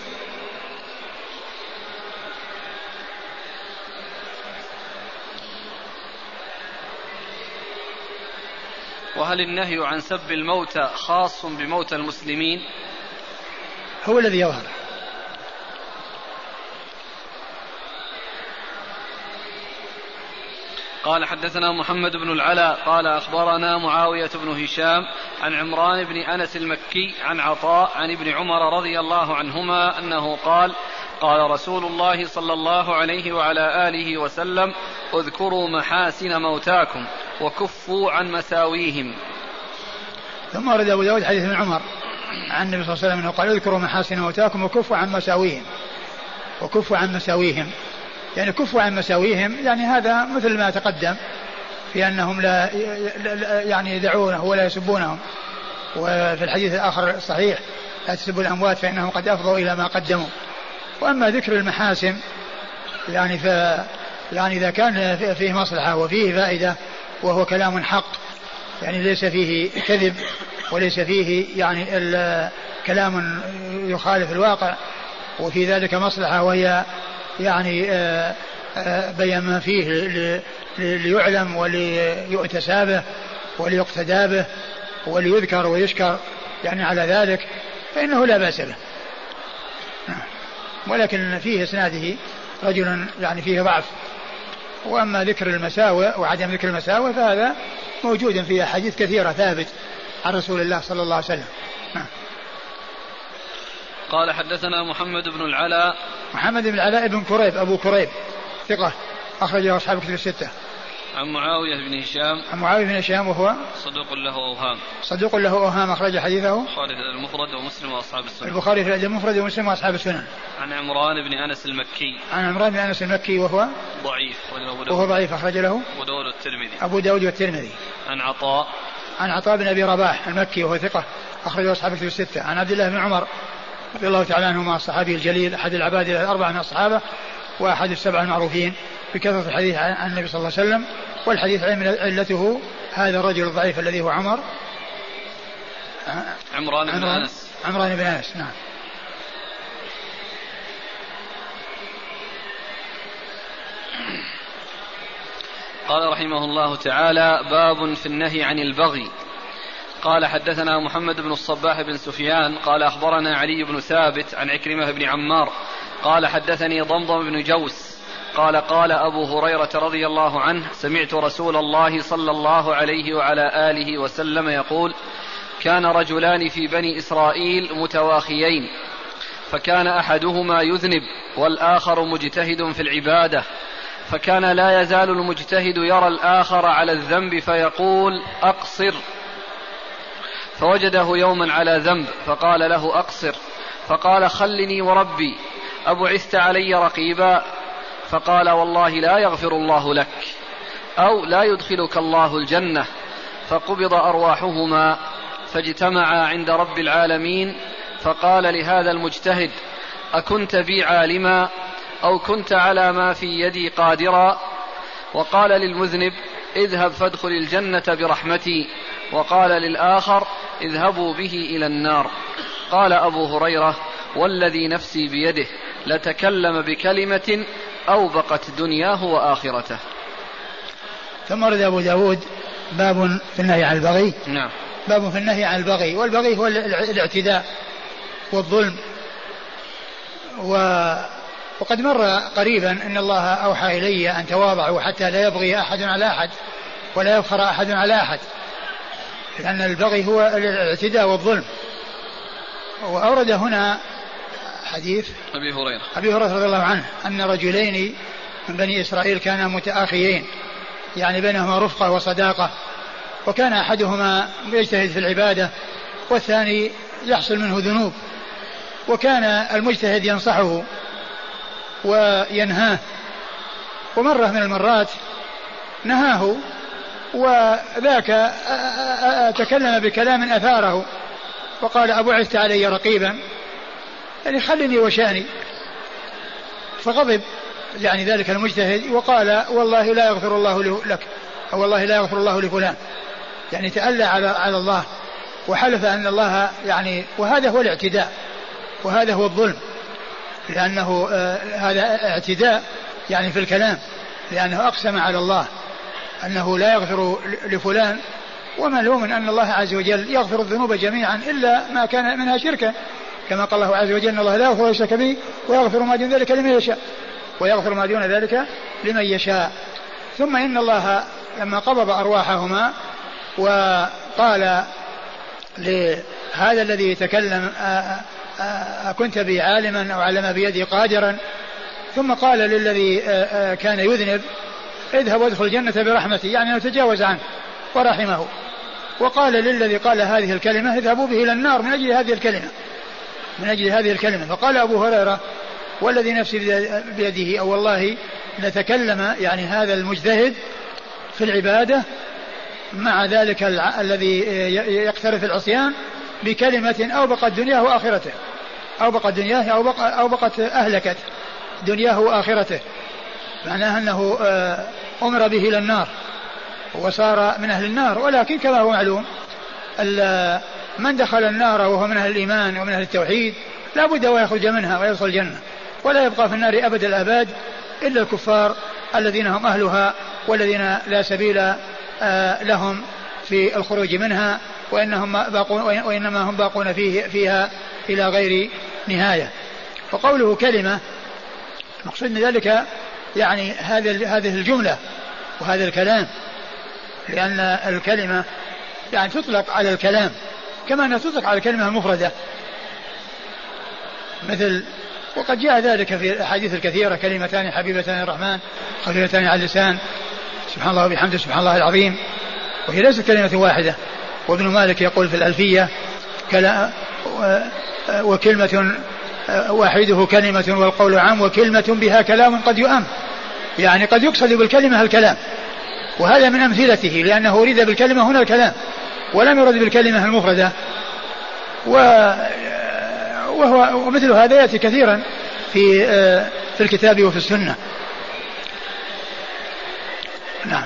وهل النهي عن سب الموتى خاص بموتى المسلمين. هو الذي يظهر. قال حدثنا محمد بن العلاء قال أخبرنا معاوية بن هشام عن عمران بن أنس المكي عن عطاء عن ابن عمر رضي الله عنهما أنه قال قال رسول الله صلى الله عليه وعلى آله وسلم اذكروا محاسن موتاكم وكفوا عن مساويهم. ثم ورد أبو داود حديث ابن عمر عن النبي صلى الله عليه وسلم أنه قال اذكروا محاسن موتاكم وكفوا عن مساويهم. وكفوا عن مساويهم. يعني كفوا عن مساويهم يعني هذا مثل ما تقدم في أنهم لا يعني يدعونه ولا يسبونهم. وفي الحديث الآخر الصحيح لا تسبوا الأموات فإنهم قد أفضوا إلى ما قدموا. وأما ذكر المحاسن يعني ف يعني إذا كان فيه مصلحة وفيه فائدة وهو كلام حق يعني ليس فيه كذب وليس فيه يعني كلام يخالف الواقع وفي ذلك مصلحة وهي يعني آه، آه، بين ما فيه ليعلم وليؤتسى به وليقتدى به وليذكر ويشكر يعني على ذلك فإنه لا بأس به. ولكن فيه إسناده رجل يعني فيه ضعف. وأما ذكر المساوئ وعدم ذكر المساوئ فهذا موجود في أحاديث كثيرة ثابت عن رسول الله صلى الله عليه وسلم. نعم. قال حدثنا محمد بن العلاء. محمد بن العلاء بن كريب أبو كريب ثقة أخرج له أصحاب كتب الستة. عن معاوية بن هشام. عن معاوية بن هشام وهو صدوق له أوهام. صدوق له أوهام أخرج حديثه البخاري في المفرد ومسلم وأصحاب السنن. البخاري في المفرد ومسلم وأصحاب السنن. عن عمران بن أنس المكي. عن عمران بن أنس المكي وهو ضعيف. وهو ضعيف أخرج له أبو داود والترمذي أبو داود والترمذي. عن عطاء. عن عطاء بن أبي رباح المكي وهو ثقة أخرجه أصحاب الكتب الستة. عن عبد الله بن عمر رضي الله تعالى عنهما الصحابي الجليل أحد العباد الأربعة من الصحابة وأحد السبعة المعروفين. بكثرة الحديث عن النبي صلى الله عليه وسلم والحديث علته هذا الرجل الضعيف الذي هو عمر. عمران بن أنس. عمران بن أنس نعم. قال رحمه الله تعالى باب في النهي عن البغي. قال حدثنا محمد بن الصباح بن سفيان قال أخبرنا علي بن ثابت عن عكرمة بن عمار قال حدثني ضمضم بن جوس قال قال أبو هريرة رضي الله عنه سمعت رسول الله صلى الله عليه وعلى آله وسلم يقول كان رجلان في بني إسرائيل متواخيين فكان أحدهما يذنب والآخر مجتهد في العبادة فكان لا يزال المجتهد يرى الآخر على الذنب فيقول أقصر فوجده يوما على ذنب فقال له أقصر فقال خلني وربي أبعثت علي رقيبا؟ فقال والله لا يغفر الله لك أو لا يدخلك الله الجنة فقبض أرواحهما فاجتمعا عند رب العالمين فقال لهذا المجتهد أكنت بي عالما أو كنت على ما في يدي قادرا وقال للمذنب اذهب فادخل الجنة برحمتي وقال للآخر اذهبوا به إلى النار قال أبو هريرة والذي نفسي بيده لتكلم بكلمة أوبقت دنياه وآخرته. ثم ورد أبو داود باب في النهي عن البغي. نعم. باب في النهي عن البغي. والبغي هو الاعتداء والظلم. و وقد مر قريبا أن الله أوحى إلي أن تواضعوا حتى لا يبغي أحد على أحد ولا يفخر أحد على أحد. لأن البغي هو الاعتداء والظلم. وأورد هنا حديث أبي هريرة. أبي هريرة رضي الله عنه أن رجلين من بني إسرائيل كانا متآخيين يعني بينهما رفقة وصداقة وكان أحدهما يجتهد في العبادة والثاني يحصل منه ذنوب وكان المجتهد ينصحه وينهاه ومرة من المرات نهاه وذاك تكلم بكلام أثاره وقال أبو عثت علي رقيبا يعني خلني وشاني. فغضب يعني ذلك المجتهد وقال والله لا يغفر الله لك أو والله لا يغفر الله لفلان. يعني تألى على على الله وحلف أن الله يعني وهذا هو الاعتداء وهذا هو الظلم. لأنه آه هذا اعتداء يعني في الكلام لأنه أقسم على الله أنه لا يغفر لفلان. ومعلوم أن الله عز وجل يغفر الذنوب جميعا إلا ما كان منها شركا. كما قال الله عز وجل أن الله لا يغفر يشرك به ويغفر ما دون ذلك لمن يشاء ويغفر ما دون ذلك لمن يشاء. ثم إن الله لما قبض أرواحهما وقال لهذا الذي يتكلم أكنت بي عالما أو علم بيدي قادرا؟ ثم قال للذي كان يذنب اذهب وادخل الجنة برحمتي يعني تجاوز عنه ورحمه. وقال للذي قال هذه الكلمة اذهبوا به إلى النار من أجل هذه الكلمة. من أجل هذه الكلمة. فقال أبو هريرة والذي نفسي بيده أو والله نتكلم يعني هذا المجتهد في العبادة مع ذلك الذي يقترف العصيان بكلمة أوبقت دنياه وآخرته. أوبقت دنياه أو أوبقت أهلكت دنياه وآخرته. معناه أنه آه، أمر به إلى النار وصار من أهل النار. ولكن كما هو معلوم من دخل النار وهو من أهل الإيمان ومن أهل التوحيد لا بد ويخرج منها ويدخل الجنة. ولا يبقى في النار أبد الآباد إلا الكفار الذين هم أهلها والذين لا سبيل آه، لهم في الخروج منها وإنهم باقون وإنما هم باقون فيه فيها إلى غير نهاية. وقوله كلمة المقصود من ذلك يعني هذه هذه الجملة وهذا الكلام لأن الكلمة يعني تطلق على الكلام. كما أنها تطلق على الكلمة المفردة. مثل وقد جاء ذلك في الأحاديث الكثيرة كلمتان حبيبتان الرحمن خفيفتان على اللسان. سبحان الله وبحمده سبحان الله العظيم. وهي ليست كلمة واحدة. وابن مالك يقول في الألفية وكلمة واحدة كلمة والقول عام وكلمة بها كلام قد يؤم. يعني قد يقصد بالكلمة الكلام. وهذا من أمثلته لأنه أريد بالكلمة هنا الكلام. ولم يرد بالكلمة المفردة. و وهو ومثل هذا يأتي كثيرا في في الكتاب وفي السنة. نعم.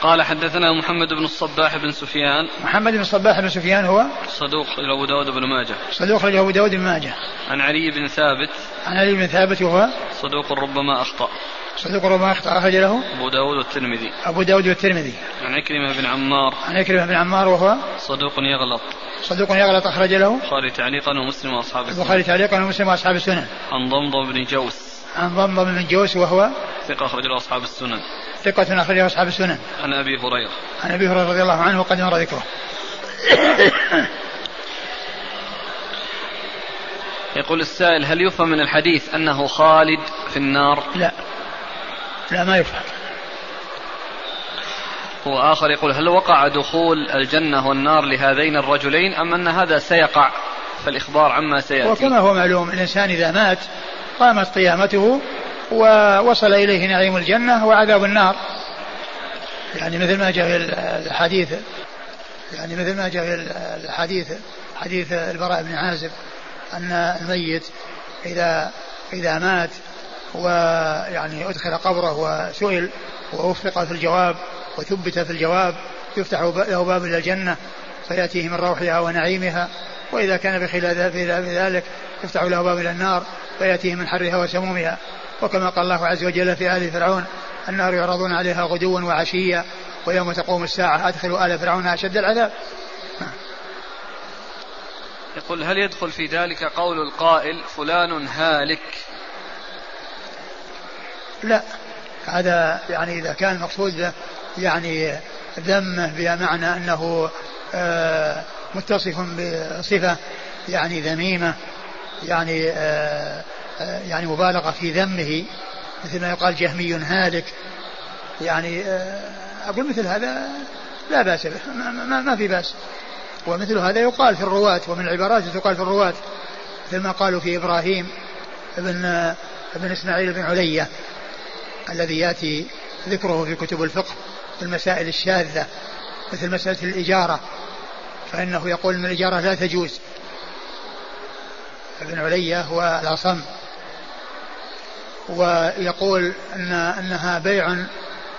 قال حدثنا محمد بن الصباح بن سفيان. محمد بن الصباح بن سفيان هو؟ صدوق أبو داود بن ماجه. صدوق أبو داود بن ماجه. عن علي بن ثابت. عن علي بن ثابت وهو؟ صدوق ربما أخطأ. صدوق ربما أخطأ أخرج له. أبو داود والترمذي. أبو داود والترمذي. عن عكرمة بن عمار. عن عكرمة بن عمار وهو صدوق يغلط. صدوق يغلط أخرج له. البخاري تعليقا ومسلم وأصحاب السنن البخاري تعليقا ومسلم وأصحاب السنن عن ضمضم بن جوس. عن ضمضم بن جوس وهو ثقة أخرج له أصحاب السنن ثقة أخرجه أصحاب السنن عن أبي هريرة. عن أبي هريرة رضي الله عنه وقد مر ذكره. يقول السائل هل يفهم من الحديث أنه خالد في النار؟ لا. لا ما يفهم. وآخر يقول هل وقع دخول الجنة والنار لهذين الرجلين أم أن هذا سيقع؟ فالإخبار عما سيأتي. وكما هو معلوم الإنسان إذا مات قامت قيامته ووصل إليه نعيم الجنة وعذاب النار. يعني مثل ما جاء في الحديث يعني مثل ما جاء في الحديث حديث البراء بن عازب أن الميت إذا إذا مات ويعني أدخل قبره وسئل ووفق في الجواب وثبت في الجواب يفتح له باب إلى الجنة فيأتيه من روحها ونعيمها وإذا كان بخلاف ذلك يفتح له باب إلى النار فيأتيه من حرها وسمومها. وكما قال الله عز وجل في آل فرعون النار يعرضون عليها غدوا وعشيا ويوم تقوم الساعة أدخلوا آل فرعون أشد العذاب. يقول هل يدخل في ذلك قول القائل فلان هالك لا. هذا يعني إذا كان المقصود يعني ذمه بمعنى أنه آه، متصف بصفة يعني ذميمة يعني آه، آه، يعني مبالغة في ذمه مثل ما يقال جهمي هالك. يعني أقول مثل هذا لا بأس به ما, ما, في بأس. ومثل هذا يقال في الرواة ومن العبارات تقال في الرواة مثل ما قالوا في إبراهيم ابن ابن إسماعيل بن علية. الذي يأتي ذكره في كتب الفقه في المسائل الشاذة مثل مسألة الإجارة فإنه يقول أن الإجارة لا تجوز. ابن علية هو الأصم ويقول أن أنها بيع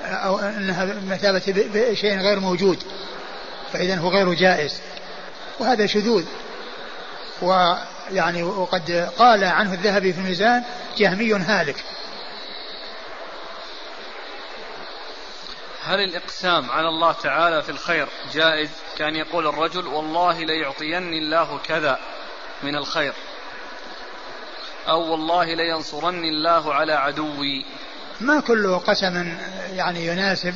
أو أنها بمثابة شيء غير موجود فإذا هو غير جائز وهذا شذوذ. ويعني وقد قال عنه الذهبي في الميزان جهمي هالك هل الإقسام على الله تعالى في الخير جائز؟ كان يقول الرجل والله ليعطيني الله كذا من الخير. أو والله لينصرني الله على عدوي. ما كل قسم يعني يناسب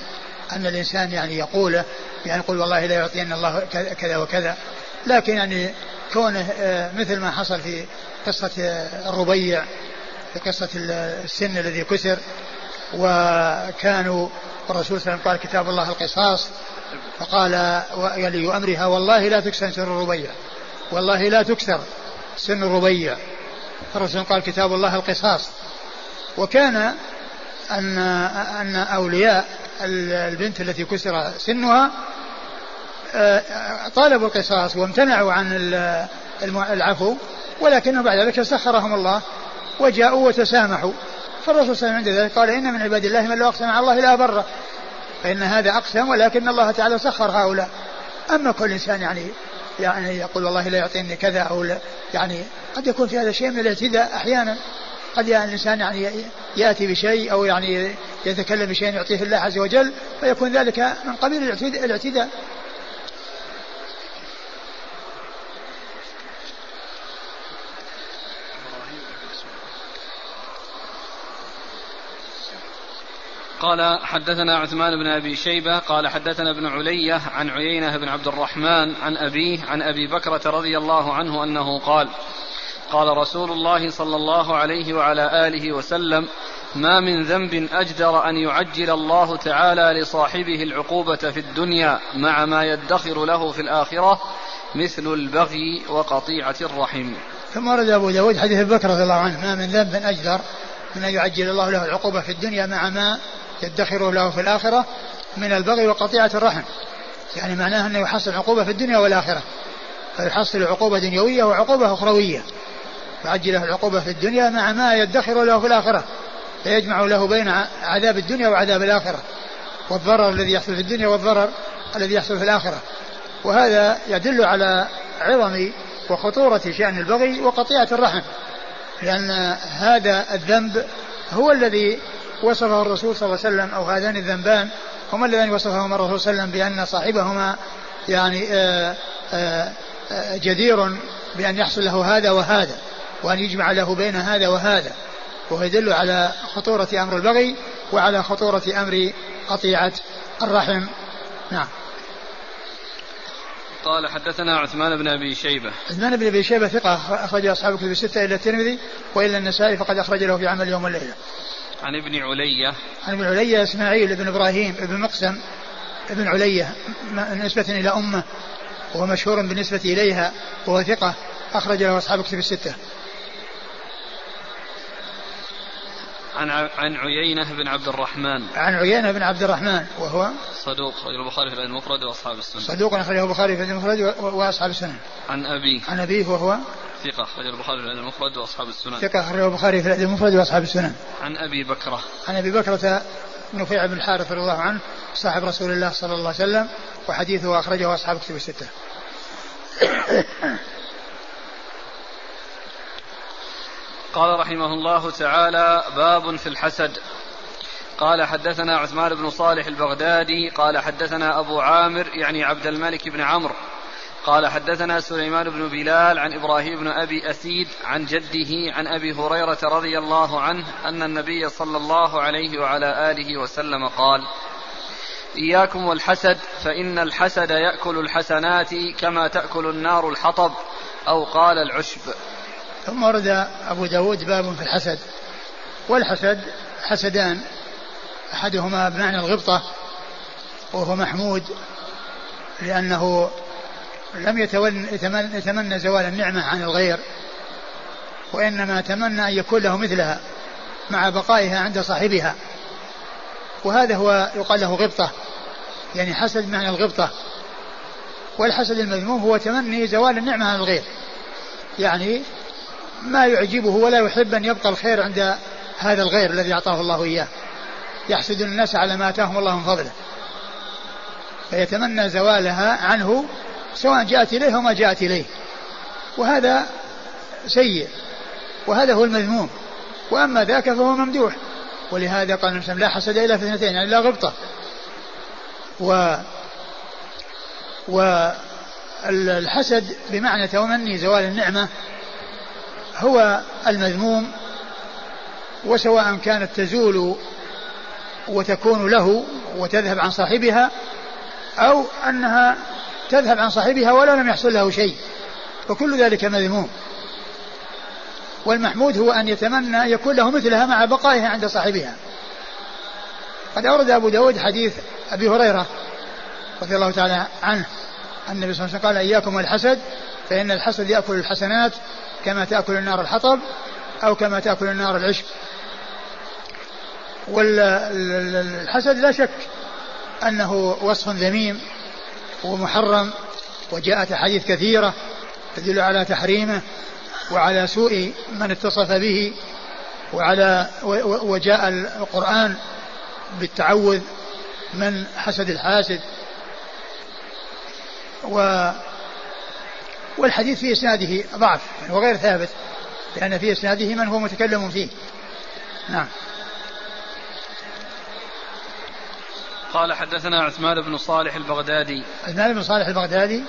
أن الإنسان يعني يقوله يعني يقول والله لا يعطيني الله كذا وكذا. لكن يعني كونه آه، مثل ما حصل في قصة آه، الربيع في قصة السن الذي كسر وكانوا الرسول صلى الله عليه وسلم قال كتاب الله القصاص فقال ولي أمرها والله لا تكسر سن الربيع والله لا تكسر سن الربيع. الرسول قال كتاب الله القصاص. وكان أن أن أولياء البنت التي كسر سنها آه، طالبوا القصاص وامتنعوا عن العفو ولكنه بعد ذلك سخرهم الله وجاءوا وتسامحوا. فالرسول صلى الله عليه وسلم عند ذلك قال إن من عباد الله من لو أقسم على الله لا بره فإن هذا أقسم ولكن الله تعالى سخر هؤلاء. أما كل إنسان يعني يعني يقول والله لا يعطيني كذا أو لا يعني قد يكون في هذا شيء من الاعتداء أحيانا. قد يعني الإنسان يعني يأتي بشيء أو يعني يتكلم بشيء يعطيه الله عز وجل فيكون ذلك من قبيل الاعتداء. قال حدثنا عثمان بن أبي شيبة قال حدثنا ابن علية عن عيينة بن عبد الرحمن عن أبيه عن أبي بكرة رضي الله عنه أنه قال قال رسول الله صلى الله عليه وعلى آله وسلم ما من ذنب أجدر أن يعجل الله تعالى لصاحبه العقوبة في الدنيا مع ما يدخر له في الآخرة مثل البغي وقطيعة الرحم. ثم ورد أبو داود حديث بكر رضي الله عنه ما من ذنب أجدر من أن يعجل الله له العقوبة في الدنيا مع ما يدخره له في الآخرة من البغي وقطيعة الرحم. يعني معناه أنه يحصل عقوبة في الدنيا والآخرة. فيحصل عقوبة دنيوية وعقوبة أخروية. فعجل له العقوبة في الدنيا مع ما يدخر له في الآخرة. فيجمع له بين عذاب الدنيا وعذاب الآخرة. والضرر الذي يحصل في الدنيا والضرر الذي يحصل في الآخرة. وهذا يدل على عظم وخطورة شأن البغي وقطيعة الرحم. لأن هذا الذنب هو الذي وصفه الرسول صلى الله عليه وسلم أو هذان الذنبان هما اللذان وصفهما الرسول صلى الله عليه وسلم بأن صاحبهما يعني آه، آآ آه، جدير بأن يحصل له هذا وهذا وأن يجمع له بين هذا وهذا. وهو يدل على خطورة أمر البغي وعلى خطورة أمر قطيعة الرحم. نعم. قال حدثنا عثمان بن أبي شيبة. عثمان بن أبي شيبة ثقة اخرج أصحاب كتب الستة إلى الترمذي والى النسائي فقد أخرج له في عمل يوم والليله عن ابن علية عن ابن علية إسماعيل بن إبراهيم بن مقسم ابن علية نسبة إلى أمة وهو مشهور بالنسبة إليها وهو ثقة أخرج له أصحاب كتب الستة. عن عن عيينة بن عبد الرحمن. عن عيينة بن عبد الرحمن وهو صدوق أخرجه البخاري في المفرد وأصحاب السنن صدوق أخرجه البخاري في المفرد وأصحاب السنن عن أبيه عن أبيه وهو ثقة أخرج البخاري في الأدب المفرد وأصحاب السنن ثقة أخرجه البخاري في الأدب المفرد وأصحاب السنن عن أبي بكرة. عن أبي بكرة نفيع بن الحارث رضي الله عنه صاحب رسول الله صلى الله عليه وسلم وحديثه أخرجه أصحاب كتب الستة. قال رحمه الله تعالى باب في الحسد. قال حدثنا عثمان بن صالح البغدادي قال حدثنا أبو عامر يعني عبد الملك بن عمرو. قال حدثنا سليمان بن بلال عن إبراهيم بن أبي أسيد عن جده عن أبي هريرة رضي الله عنه أن النبي صلى الله عليه وعلى آله وسلم قال إياكم والحسد فإن الحسد يأكل الحسنات كما تأكل النار الحطب أو قال العشب. ثم ورد أبو داود باب في الحسد. والحسد حسدان. أحدهما بمعنى الغبطة وهو محمود لأنه لم يتمنى, يتمنى زوال النعمة عن الغير وإنما تمنى أن يكون له مثلها مع بقائها عند صاحبها. وهذا هو يقال له غبطة يعني حسد معنى الغبطة. والحسد المذموم هو تمني زوال النعمة عن الغير يعني ما يعجبه ولا يحب أن يبقى الخير عند هذا الغير الذي أعطاه الله إياه. يحسد الناس على ما آتاهم الله من فضله. فيتمنى زوالها عنه سواء جاءت إليه أو ما جاءت إليه. وهذا سيء. وهذا هو المذموم. وأما ذاك فهو ممدوح. ولهذا قال النبي لا حسد إلا في اثنتين يعني لا غبطة. و والحسد بمعنى تمني زوال النعمة هو المذموم وسواء كانت تزول وتكون له وتذهب عن صاحبها أو أنها تذهب عن صاحبها ولا لم يحصل له شيء فكل ذلك مذموم. والمحمود هو أن يتمنى يكون له مثلها مع بقائها عند صاحبها. قد أورد أبو داود حديث أبي هريرة رضي الله تعالى عنه النبي صلى الله عليه وسلم قال إياكم والحسد فإن الحسد يأكل الحسنات كما تأكل النار الحطب أو كما تأكل النار العشب. والحسد لا شك أنه وصف ذميم ومحرم وجاءت أحاديث كثيرة تدل على تحريمه وعلى سوء من اتصف به وعلى وجاء القرآن بالتعوذ من حسد الحاسد. و والحديث في إسناده ضعف وغير ثابت لأن في إسناده من هو متكلم فيه. نعم. قال حدثنا عثمان بن صالح البغدادي. عثمان بن صالح البغدادي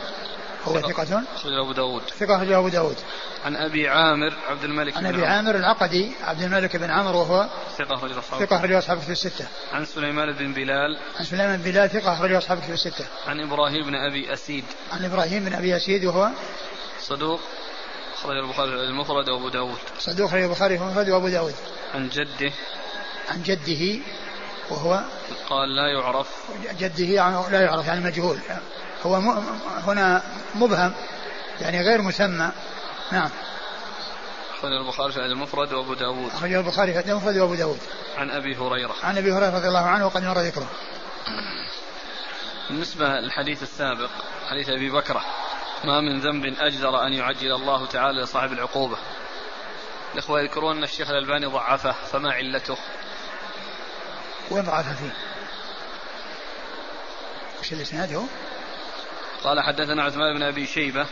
هو ثقة. أخرجه أبو داود. ثقة أخرجه أبو داود. عن أبي عامر عبد الملك عن أبي عامر العقدي عبد الملك بن عمرو وهو ثقة أخرجه أصحابه. ثقة أخرجه أصحابه في الستة. عن سليمان بن بلال. عن سليمان بن بلال ثقة أخرجه أصحابه في الستة. عن إبراهيم بن أبي أسيد. عن إبراهيم بن أبي أسيد وهو صدوق. أخرج البخاري المفرد وأبو داود. صدوق أخرج البخاري المفرد وأبو داود. عن جده. عن جده وهو قال لا يعرف. جده يعني لا يعرف يعني مجهول. هو هنا مبهم يعني غير مسمى. نعم. أخرج البخاري في المفرد وأبو داود. أخرج البخاري في المفرد وأبو داود. عن أبي هريرة. عن أبي هريرة رضي الله عنه وقد مر ذكره. بالنسبة للحديث السابق حديث أبي بكرة ما من ذنب أجدر أن يعجل الله تعالى لصاحب العقوبة. الإخوة يذكرون أن الشيخ الألباني ضعفه فما علته؟ وين ضعفه فيه؟ وش الإسناد هو؟ قال حدثنا عثمان بن أبي شيبة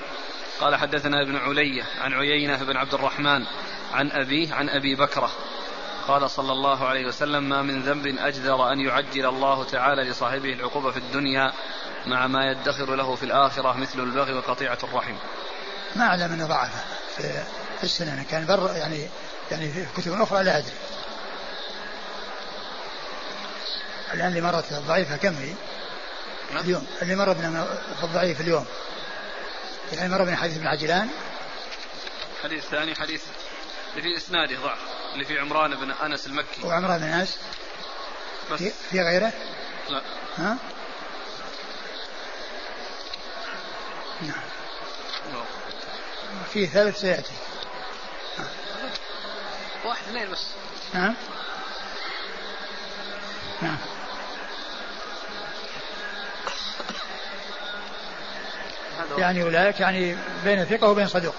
قال حدثنا ابن علية عن عيينة بن عبد الرحمن عن أبيه عن أبي بكرة قال صلى الله عليه وسلم ما من ذنب أجدر أن يعجل الله تعالى لصاحبه العقوبة في الدنيا مع ما يدخر له في الآخرة مثل البغي وقطيعة الرحم ما أعلم أنه ضعفه في, في السنن كان بر يعني يعني في كتب أخرى لا أدري الآن اللي مرت الضعيفة كم هي؟ اليوم. اللي مر بنا في الضعيف اليوم. يعني مر بنا حديث ابن عجلان. حديث ثاني حديث اللي في إسناده ضعف اللي في عمران بن أنس المكي. وعمران بن أنس. بس. في, في غيره؟ لا. ها؟ نعم. في ثالث سيأتي. واحد اثنين بس. نعم نعم. يعني أولئك يعني بين ثقة وبين صدوق؟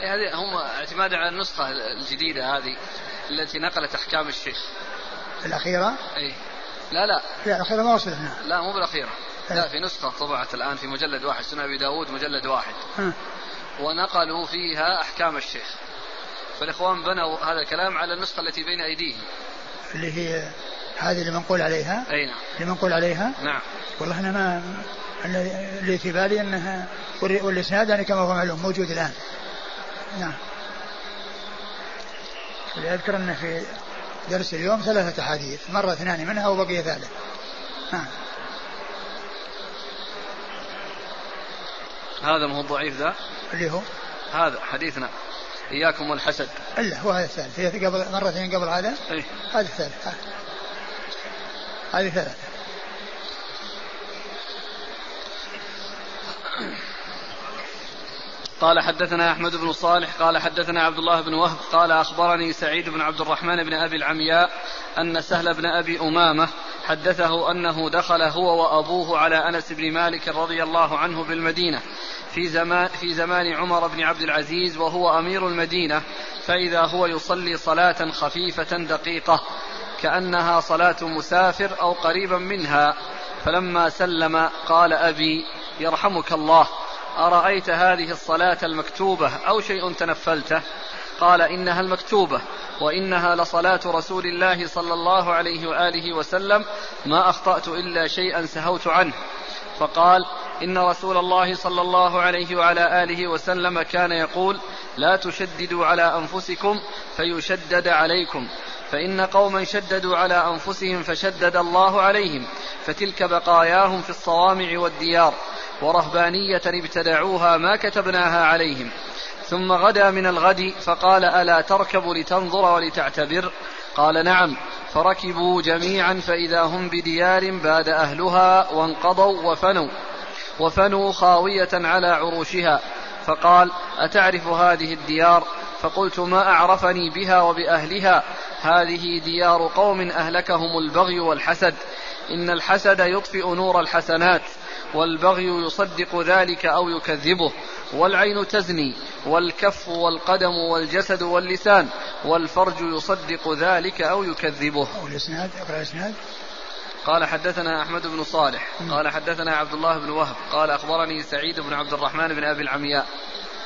إيه هذه هم اعتماد على النسخة الجديدة هذه التي نقلت أحكام الشيخ. الأخيرة؟ أي لا لا. لا الأخيرة ما وصلت هنا. لا مو بالأخيرة. لا إيه. في نسخة طبعت الآن في مجلد واحد سنة أبي داود مجلد واحد. ها. ونقلوا فيها أحكام الشيخ. فالإخوان بنوا هذا الكلام على النسخة التي بين أيديهم. اللي هي هذه اللي منقول عليها؟ أي نعم. اللي منقول عليها؟ نعم. والله أنا ما اللي في بالي أنها والاسناد يعني كما هو معلوم موجود الآن. نعم. اللي أذكر أنه في درس اليوم ثلاثة أحاديث مرة اثنان منها وبقي ثالث. نعم. هذا ما هو الضعيف ذا؟ اللي هو؟ هذا حديثنا. إياكم والحسد. إلا هو هذا الثالث هي قبل مرتين قبل هذا؟ أي. هذا الثالث هذه ثلاثة. قال حدثنا أحمد بن صالح قال حدثنا عبد الله بن وهب قال أخبرني سعيد بن عبد الرحمن بن أبي العمياء أن سهل بن أبي أمامة حدثه أنه دخل هو وأبوه على أنس بن مالك رضي الله عنه بالمدينة في زمان, في زمان عمر بن عبد العزيز وهو أمير المدينة فإذا هو يصلي صلاة خفيفة دقيقة كأنها صلاة مسافر أو قريبا منها فلما سلم قال أبي يرحمك الله. أرأيت هذه الصلاة المكتوبة أو شيء تنفلته؟ قال إنها المكتوبة وإنها لصلاة رسول الله صلى الله عليه وآله وسلم ما أخطأت إلا شيئا سهوت عنه. فقال إن رسول الله صلى الله عليه وعلى آله وسلم كان يقول لا تشددوا على أنفسكم فيشدد عليكم. فإن قوما شددوا على أنفسهم فشدد الله عليهم. فتلك بقاياهم في الصوامع والديار. ورهبانية ابتدعوها ما كتبناها عليهم. ثم غدا من الغد فقال ألا تركب لتنظر ولتعتبر؟ قال نعم. فركبوا جميعا فإذا هم بديار باد أهلها وانقضوا وفنوا. وفنوا خاوية على عروشها. فقال أتعرف هذه الديار؟ فقلت ما أعرفني بها وبأهلها؟ هذه ديار قوم أهلكهم البغي والحسد. إن الحسد يطفئ نور الحسنات. والبغي يصدق ذلك أو يكذبه والعين تزني والكف والقدم والجسد واللسان والفرج يصدق ذلك أو يكذبه. والإسناد أقرأ الإسناد. قال حدثنا أحمد بن صالح قال حدثنا عبد الله بن وهب قال أخبرني سعيد بن عبد الرحمن بن أبي العمياء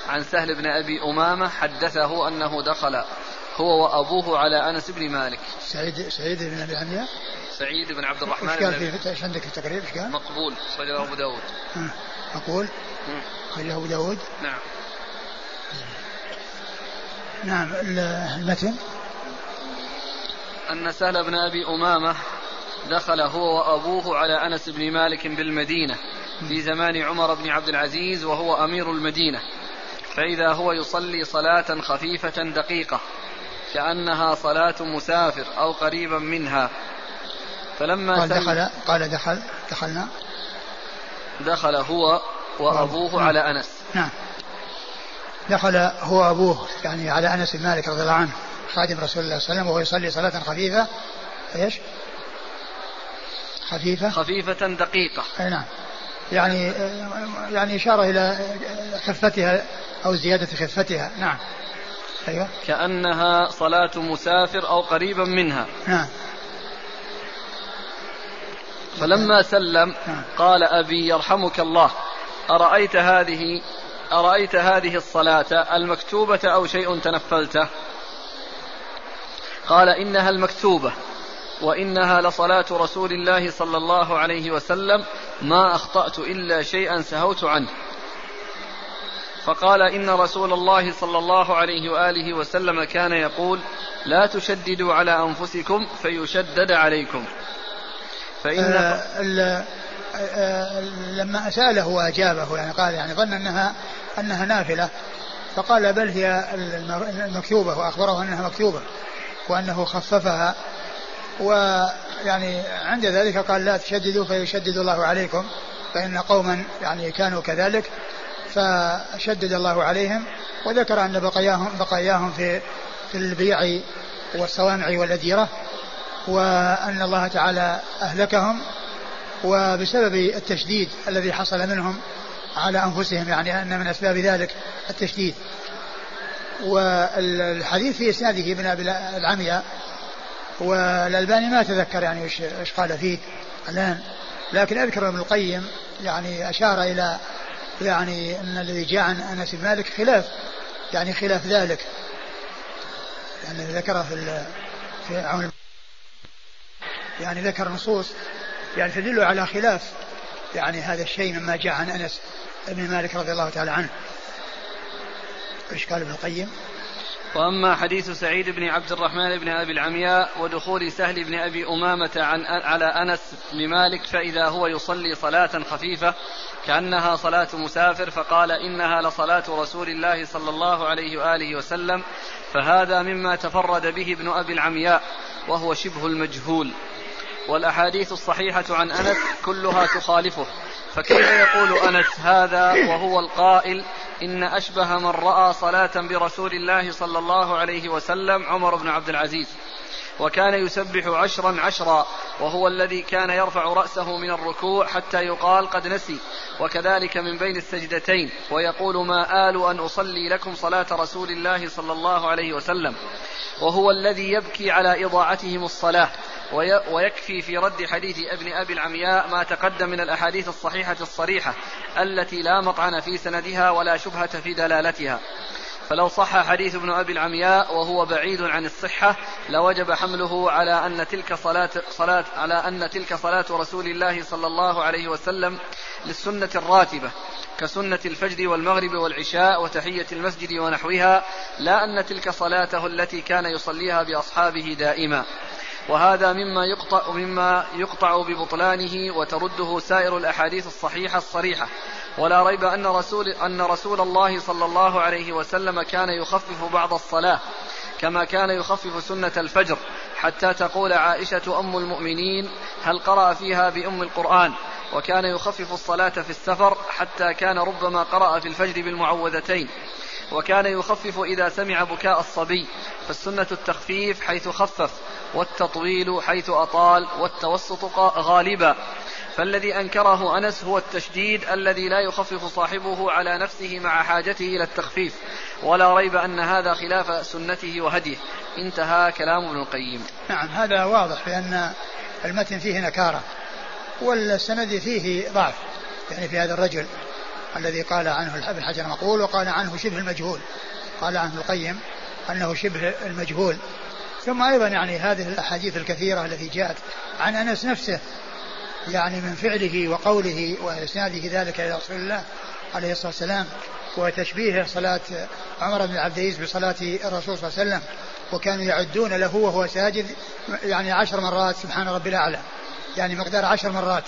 عن سهل بن أبي أمامة حدثه أنه دخل هو وأبوه على أنس بن مالك. سعيد سعيد بن أبي العمياء سعيد بن عبد الرحمن إيش قال في إيش عندك في التقريب إيش قال؟ مقبول أخرجه أبو داود. مقبول؟ أخرجه أبو داود؟ نعم. نعم المتن؟ أن سهل بن أبي أمامة دخل هو وأبوه على أنس بن مالك بالمدينة في زمان عمر بن عبد العزيز وهو أمير المدينة. فإذا هو يصلي صلاة خفيفة دقيقة. كأنها صلاة مسافر أو قريبا منها. فلما قال دخل قال دخل دخلنا. دخل هو وأبوه نعم. على أنس. نعم. دخل هو وأبوه يعني على أنس بن مالك رضي الله عنه خادم رسول الله صلى الله عليه وسلم وهو يصلي صلاة خفيفة. إيش؟ خفيفة. خفيفة دقيقة. أي نعم. يعني يعني إشارة إلى خفتها أو زيادة خفتها. نعم. أيوة. كأنها صلاة مسافر أو قريبا منها. نعم فلما سلم. قال أبي يرحمك الله أرأيت هذه أرأيت هذه الصلاة المكتوبة أو شيء تنفلته؟ قال إنها المكتوبة وإنها لصلاة رسول الله صلى الله عليه وسلم ما أخطأت إلا شيئا سهوت عنه. فقال إن رسول الله صلى الله عليه وآله وسلم كان يقول لا تشددوا على أنفسكم فيشدد عليكم. فإن آه آه لما سأله وأجابه يعني قال يعني ظن أنها أنها نافلة. فقال بل هي المكتوبة وأخبره أنها مكتوبة وأنه خففها. ويعني عند ذلك قال لا تشددوا فيشدد الله عليكم فإن قوما يعني كانوا كذلك. فشدد الله عليهم وذكر أن بقاياهم بقاياهم في في البيع والصوامع والأديرة وأن الله تعالى أهلكهم وبسبب التشديد الذي حصل منهم على أنفسهم يعني أن من أسباب ذلك التشديد. والحديث في إسناده ابن أبي العمياء والألباني ما تذكر يعني إيش قال فيه الآن لكن أذكر ابن القيم يعني أشار إلى يعني أن الذي جاء عن أنس بن مالك خلاف يعني خلاف ذلك يعني ذكر في في عون يعني ذكر نصوص يعني تدل على خلاف يعني هذا الشيء مما جاء عن أنس بن مالك رضي الله تعالى عنه إيش قال ابن القيم؟ وأما حديث سعيد بن عبد الرحمن بن أبي العمياء ودخول سهل بن أبي أمامة عن على أنس بن مالك فإذا هو يصلي صلاة خفيفة كأنها صلاة مسافر فقال إنها لصلاة رسول الله صلى الله عليه وآله وسلم فهذا مما تفرد به ابن أبي العمياء وهو شبه المجهول. والأحاديث الصحيحة عن أنس كلها تخالفه. فكيف يقول أنس هذا وهو القائل إن أشبه من رأى صلاة برسول الله صلى الله عليه وسلم عمر بن عبد العزيز؟ وكان يسبح عشرا عشرا وهو الذي كان يرفع رأسه من الركوع حتى يقال قد نسي. وكذلك من بين السجدتين ويقول ما آل أن أصلي لكم صلاة رسول الله صلى الله عليه وسلم. وهو الذي يبكي على إضاعتهم الصلاة ويكفي في رد حديث ابن أبي العمياء ما تقدم من الأحاديث الصحيحة الصريحة التي لا مطعن في سندها ولا شبهة في دلالتها. فلو صح حديث ابن أبي العمياء وهو بعيد عن الصحة لوجب حمله على أن تلك صلاة, صلاة على أن تلك صلاة رسول الله صلى الله عليه وسلم للسنة الراتبة كسنة الفجر والمغرب والعشاء وتحية المسجد ونحوها لا أن تلك صلاته التي كان يصليها بأصحابه دائما. وهذا مما يقطع مما يقطع ببطلانه وترده سائر الأحاديث الصحيحة الصريحة. ولا ريب أن رسول أن رسول الله صلى الله عليه وسلم كان يخفف بعض الصلاة كما كان يخفف سنة الفجر حتى تقول عائشة أم المؤمنين هل قرأ فيها بأم القرآن؟ وكان يخفف الصلاة في السفر حتى كان ربما قرأ في الفجر بالمعوذتين. وكان يخفف إذا سمع بكاء الصبي فالسنة التخفيف حيث خفف والتطويل حيث أطال والتوسط غالبا. فالذي أنكره أنس هو التشديد الذي لا يخفف صاحبه على نفسه مع حاجته إلى التخفيف ولا ريب أن هذا خلاف سنته وهديه. انتهى كلام ابن القيم. نعم هذا واضح بأن المتن فيه نكارة والسند فيه ضعف يعني في هذا الرجل الذي قال عنه ابن حجر مقول وقال عنه شبه المجهول. قال عنه القيم أنه شبه المجهول. ثم أيضا يعني هذه الأحاديث الكثيرة التي جاءت عن أنس نفسه يعني من فعله وقوله وإسناده ذلك إلى رسول الله عليه الصلاة والسلام وتشبيه صلاة عمر بن عبد العزيز بصلاة الرسول صلى الله عليه وسلم وكانوا يعدون له وهو ساجد يعني عشر مرات سبحان ربي الأعلى يعني مقدار عشر مرات.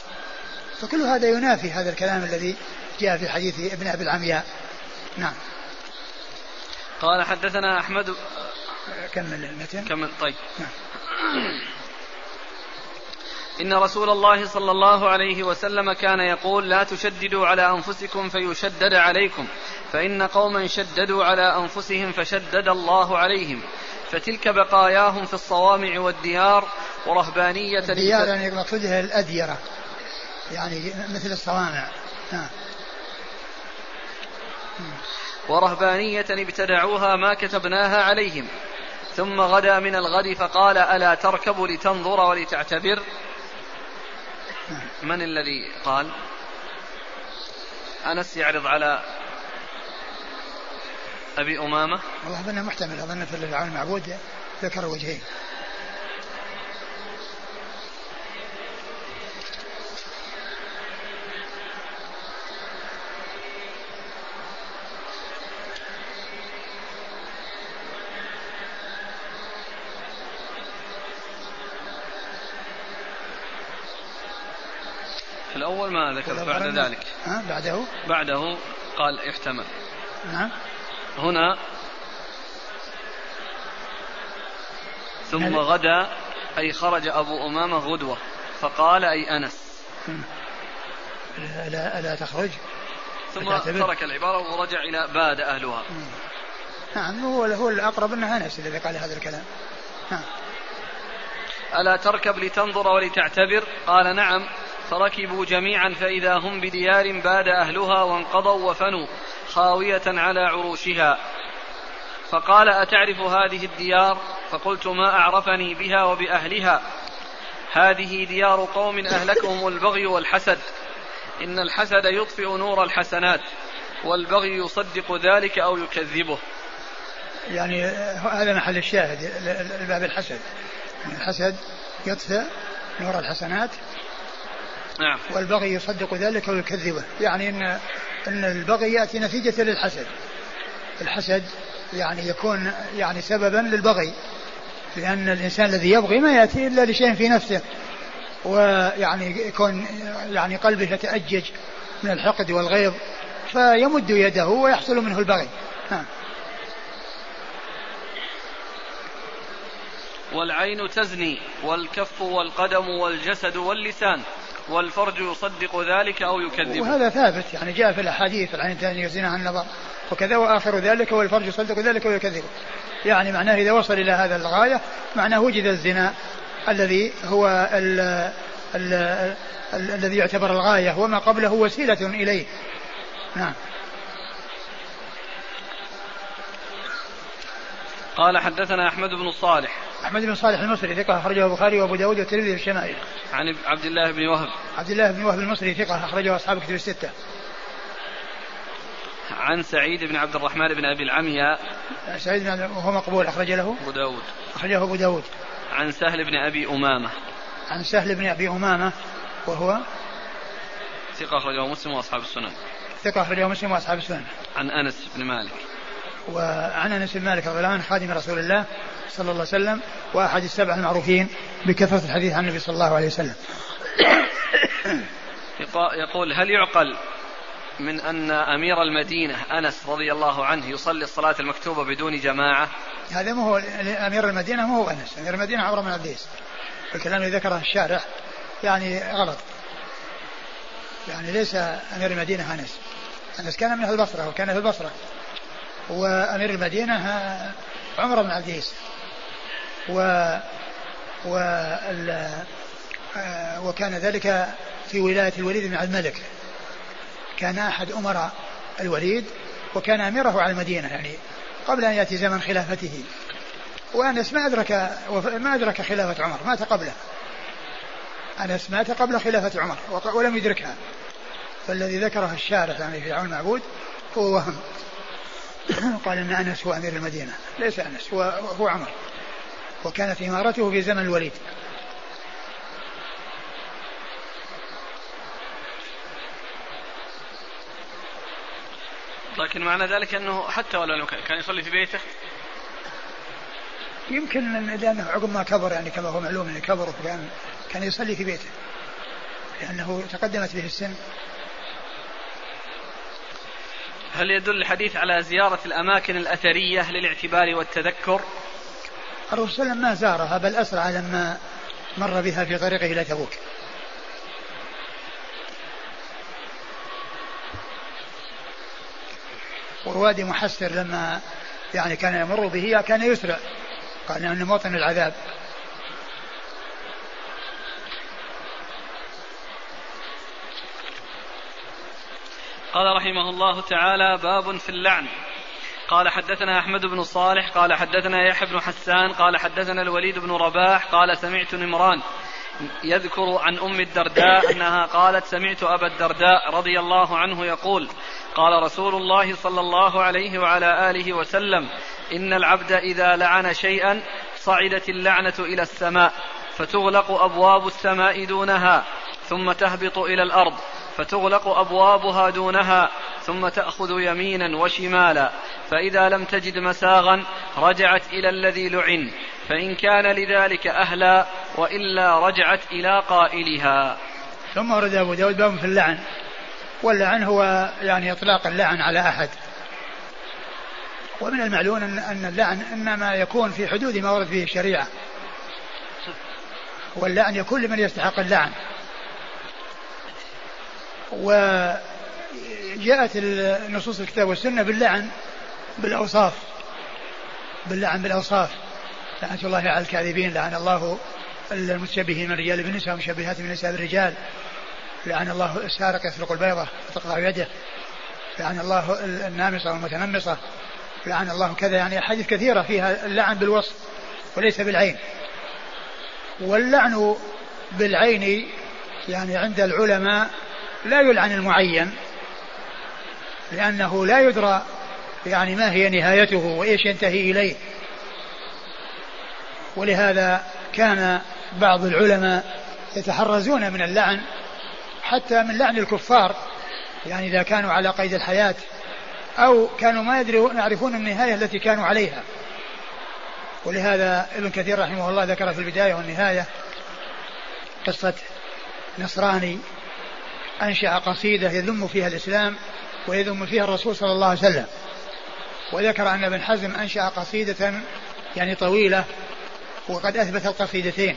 فكل هذا ينافي هذا الكلام الذي جاء في حديث ابن أبي العمياء. نعم. قال حدثنا أحمد كمل المتن كمل طيب. نعم. إن رسول الله صلى الله عليه وسلم كان يقول لا تشددوا على أنفسكم فيشدد عليكم فإن قوما شددوا على أنفسهم فشدد الله عليهم. فتلك بقاياهم في الصوامع والديار ورهبانية الديار يعني مقصودها الأديرة يعني مثل الصوامع. نعم ورهبانية ابتدعوها ما كتبناها عليهم. ثم غدا من الغد فقال ألا تركب لتنظر ولتعتبر؟ من الذي قال؟ أنس يعرض على أبي أمامة. والله أظنه محتمل أظن في العون المعبود ذكر وجهين. الأول ما ذكر بعد ذلك. ها بعده؟ بعده قال يحتمل نعم. هنا ثم غدا أي خرج أبو أمامة غدوة فقال أي أنس. لا لا تخرج؟ ثم ترك العبارة ورجع إلى باد أهلها. نعم هو هو الأقرب أنه أنس الذي قال هذا الكلام. نعم. ألا تركب لتنظر ولتعتبر؟ قال نعم. فركبوا جميعا فإذا هم بديار باد أهلها وانقضوا وفنوا خاوية على عروشها. فقال أتعرف هذه الديار؟ فقلت ما أعرفني بها وبأهلها. هذه ديار قوم أهلكهم البغي والحسد. إن الحسد يطفئ نور الحسنات والبغي يصدق ذلك أو يكذبه. يعني هذا محل الشاهد الباب الحسد. الحسد يطفئ نور الحسنات نعم. والبغي يصدق ذلك ويكذبه. يعني ان إن البغي يأتي نتيجة للحسد. الحسد يعني يكون يعني سببا للبغي. لأن الإنسان الذي يبغي ما يأتي إلا لشيء في نفسه. ويعني يكون يعني قلبه يتأجج من الحقد والغيظ فيمد يده ويحصل منه البغي. ها. والعين تزني والكف والقدم والجسد واللسان. والفرج يصدق ذلك أو يكذبه. وهذا ثابت يعني جاء في الأحاديث العين تزني يزنها النظر وكذا وآخر ذلك والفرج يصدق ذلك ويكذب يعني معناه إذا وصل إلى هذا الغاية معناه وجد الزنا الذي هو ال ال ال الذي يعتبر الغاية وما قبله وسيلة إليه. نعم. قال حدثنا أحمد بن صالح. أحمد بن صالح المصري ثقة أخرجه البخاري وأبو داود والترمذي في الشمائل. عن عبد الله بن وهب. عبد الله بن وهب المصري ثقة أخرجه أصحاب كتب الستة. عن سعيد بن عبد الرحمن بن أبي العمياء. سعيد بن وهو مقبول أخرج له. أبو داود. أخرجه أبو داود. عن سهل بن أبي أمامة. عن سهل بن أبي أمامة وهو ثقة أخرجه مسلم وأصحاب السنن. ثقة أخرجه مسلم وأصحاب السنن. عن أنس بن مالك. وعن أنس بن مالك رضي الله عنه خادم رسول الله. صلى الله عليه وسلم واحد السبع المعروفين بكثرة الحديث عن النبي صلى الله عليه وسلم. يقول هل يعقل من أن أمير المدينة أنس رضي الله عنه يصلي الصلاة المكتوبة بدون جماعة؟ هذا ما هو أمير المدينة ما هو أنس، أمير المدينة عمرو بن العزيز. الكلام اللي ذكره الشارع يعني غلط. يعني ليس أمير المدينة أنس. أنس كان من البصره وكان في البصرة. وأمير المدينة عمر بن عبد العزيز و و وكان ذلك في ولاية الوليد بن عبد الملك. كان أحد أمراء الوليد وكان أميره على المدينة يعني قبل أن يأتي زمن خلافته. وأنس ما أدرك ما أدرك خلافة عمر مات قبله. أنس مات قبل خلافة عمر ولم يدركها. فالذي ذكره الشارع يعني في عون المعبود هو وهم. قال إن أنس هو أمير المدينة. ليس أنس هو هو عمر. وكانت إمارته في زمن الوليد. لكن معنى ذلك أنه حتى ولو كان يصلي في بيته يمكن لأنه عقب ما كبر يعني كما هو معلوم انه كبر وكان كان يصلي في بيته. لأنه تقدمت به السن. هل يدل الحديث على زيارة الأماكن الأثرية للاعتبار والتذكر؟ الرسول صلى الله عليه وسلم ما زارها بل أسرع لما مر بها في طريقه إلى تبوك. ووادي محسر لما يعني كان يمر به كان يسرع. قال إنه موطن العذاب. قال رحمه الله تعالى باب في اللعن. قال حدثنا أحمد بن صالح قال حدثنا يحيى بن حسان قال حدثنا الوليد بن رباح قال سمعت نمران يذكر عن أم الدرداء أنها قالت سمعت أبا الدرداء رضي الله عنه يقول قال رسول الله صلى الله عليه وعلى آله وسلم إن العبد إذا لعن شيئا صعدت اللعنة إلى السماء فتغلق أبواب السماء دونها ثم تهبط إلى الأرض فتغلق أبوابها دونها ثم تأخذ يمينا وشمالا. فإذا لم تجد مساغا رجعت إلى الذي لعن فإن كان لذلك أهلا وإلا رجعت إلى قائلها. ثم ورد أبو داود باب في اللعن واللعن هو يعني إطلاق اللعن على أحد. ومن المعلوم ان اللعن إنما يكون في حدود ما ورد فيه الشريعة. واللعن يكون لمن يستحق اللعن. وجاءت نصوص الكتاب والسنة باللعن بالأوصاف. باللعن بالأوصاف. لعنة الله على الكاذبين لعن الله المتشبهين من الرجال بالنساء والمشبهات من النساء بالرجال لعن الله السارق يسرق البيضة وتقطع يده. لعن الله النامصة والمتنمصة. لعن الله كذا يعني أحاديث كثيرة فيها اللعن بالوصف وليس بالعين. واللعن بالعين يعني عند العلماء لا يلعن المعين لأنه لا يدرى يعني ما هي نهايته وإيش ينتهي إليه. ولهذا كان بعض العلماء يتحرزون من اللعن حتى من لعن الكفار. يعني إذا كانوا على قيد الحياة أو كانوا ما يدرون يعرفون النهاية التي كانوا عليها. ولهذا ابن كثير رحمه الله ذكر في البداية والنهاية قصة نصراني أنشأ قصيدة يذم فيها الإسلام ويذم فيها الرسول صلى الله عليه وسلم. وذكر أن ابن حزم أنشأ قصيدة يعني طويلة وقد أثبت القصيدتين.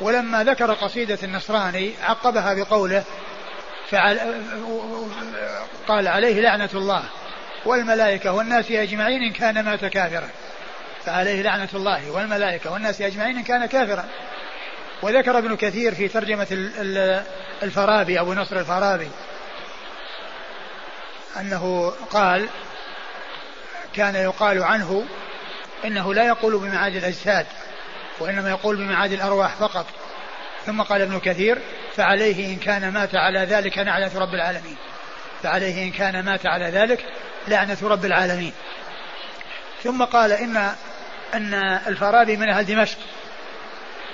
ولما ذكر قصيدة النصراني عقبها بقوله فعل قال عليه لعنة الله والملائكة والناس أجمعين إن كان مات كافرا. فعليه لعنة الله والملائكة والناس أجمعين إن كان كافرا. وذكر ابن كثير في ترجمة الفارابي أبو نصر الفارابي أنه قال كان يقال عنه إنه لا يقول بمعاد الأجساد وإنما يقول بمعاد الأرواح فقط. ثم قال ابن كثير فعليه إن كان مات على ذلك لعنة رب العالمين. فعليه إن كان مات على ذلك لعنة رب العالمين. ثم قال إن أن الفارابي من أهل دمشق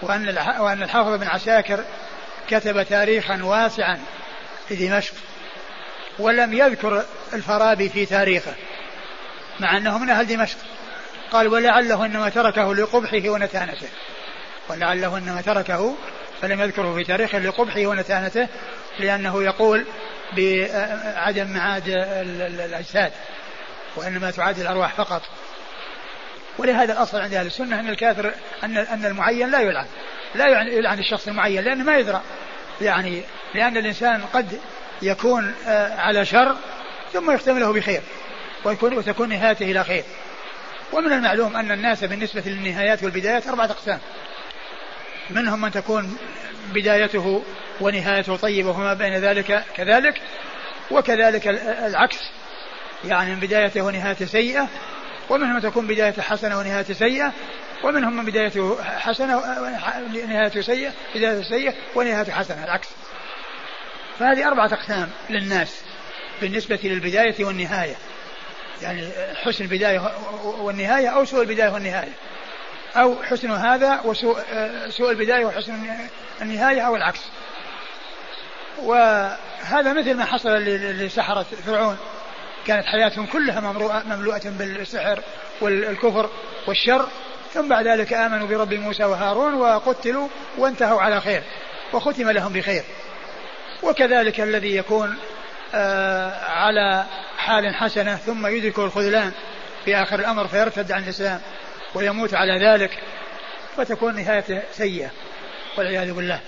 وأن وأن الحافظ بن عساكر كتب تاريخا واسعا في دمشق ولم يذكر الفارابي في تاريخه. مع أنه من أهل دمشق. قال ولعله إنما تركه لقبحه ونتانته. ولعله إنما تركه فلم يذكره في تاريخه لقبحه ونتانته لأنه يقول بعدم معاد الأجساد وإنما تعاد الأرواح فقط. ولهذا الأصل عند أهل السنة أن الكافر أن أن المعين لا يلعن. لا يلعن الشخص المعين لأنه ما يدرى. يعني لأن الإنسان قد يكون آه، على شر ثم يختمله بخير. ويكون وتكون نهايته إلى خير. ومن المعلوم أن الناس بالنسبة للنهايات والبدايات أربعة أقسام. منهم من تكون بدايته ونهايته طيبة وما بين ذلك كذلك وكذلك العكس. يعني من بدايته ونهايته سيئة ومنهم من تكون بدايته حسنة ونهايته سيئة ومنهم من بدايته حسنة ونهايته سيئة بدايته سيئة ونهايته حسنة العكس. فهذه أربعة أقسام للناس بالنسبة للبداية والنهاية. يعني حسن البداية والنهاية أو سوء البداية والنهاية. أو حسن هذا وسوء سوء البداية وحسن النهاية أو العكس. وهذا مثل ما حصل لسحرة فرعون. كانت حياتهم كلها مملوءة بالسحر والكفر والشر. ثم بعد ذلك آمنوا برب موسى وهارون وقتلوا وانتهوا على خير. وختم لهم بخير. وكذلك الذي يكون آه على حال حسنة ثم يدركه الخذلان في آخر الأمر فيرتد عن الإسلام ويموت على ذلك فتكون نهايته سيئة والعياذ بالله.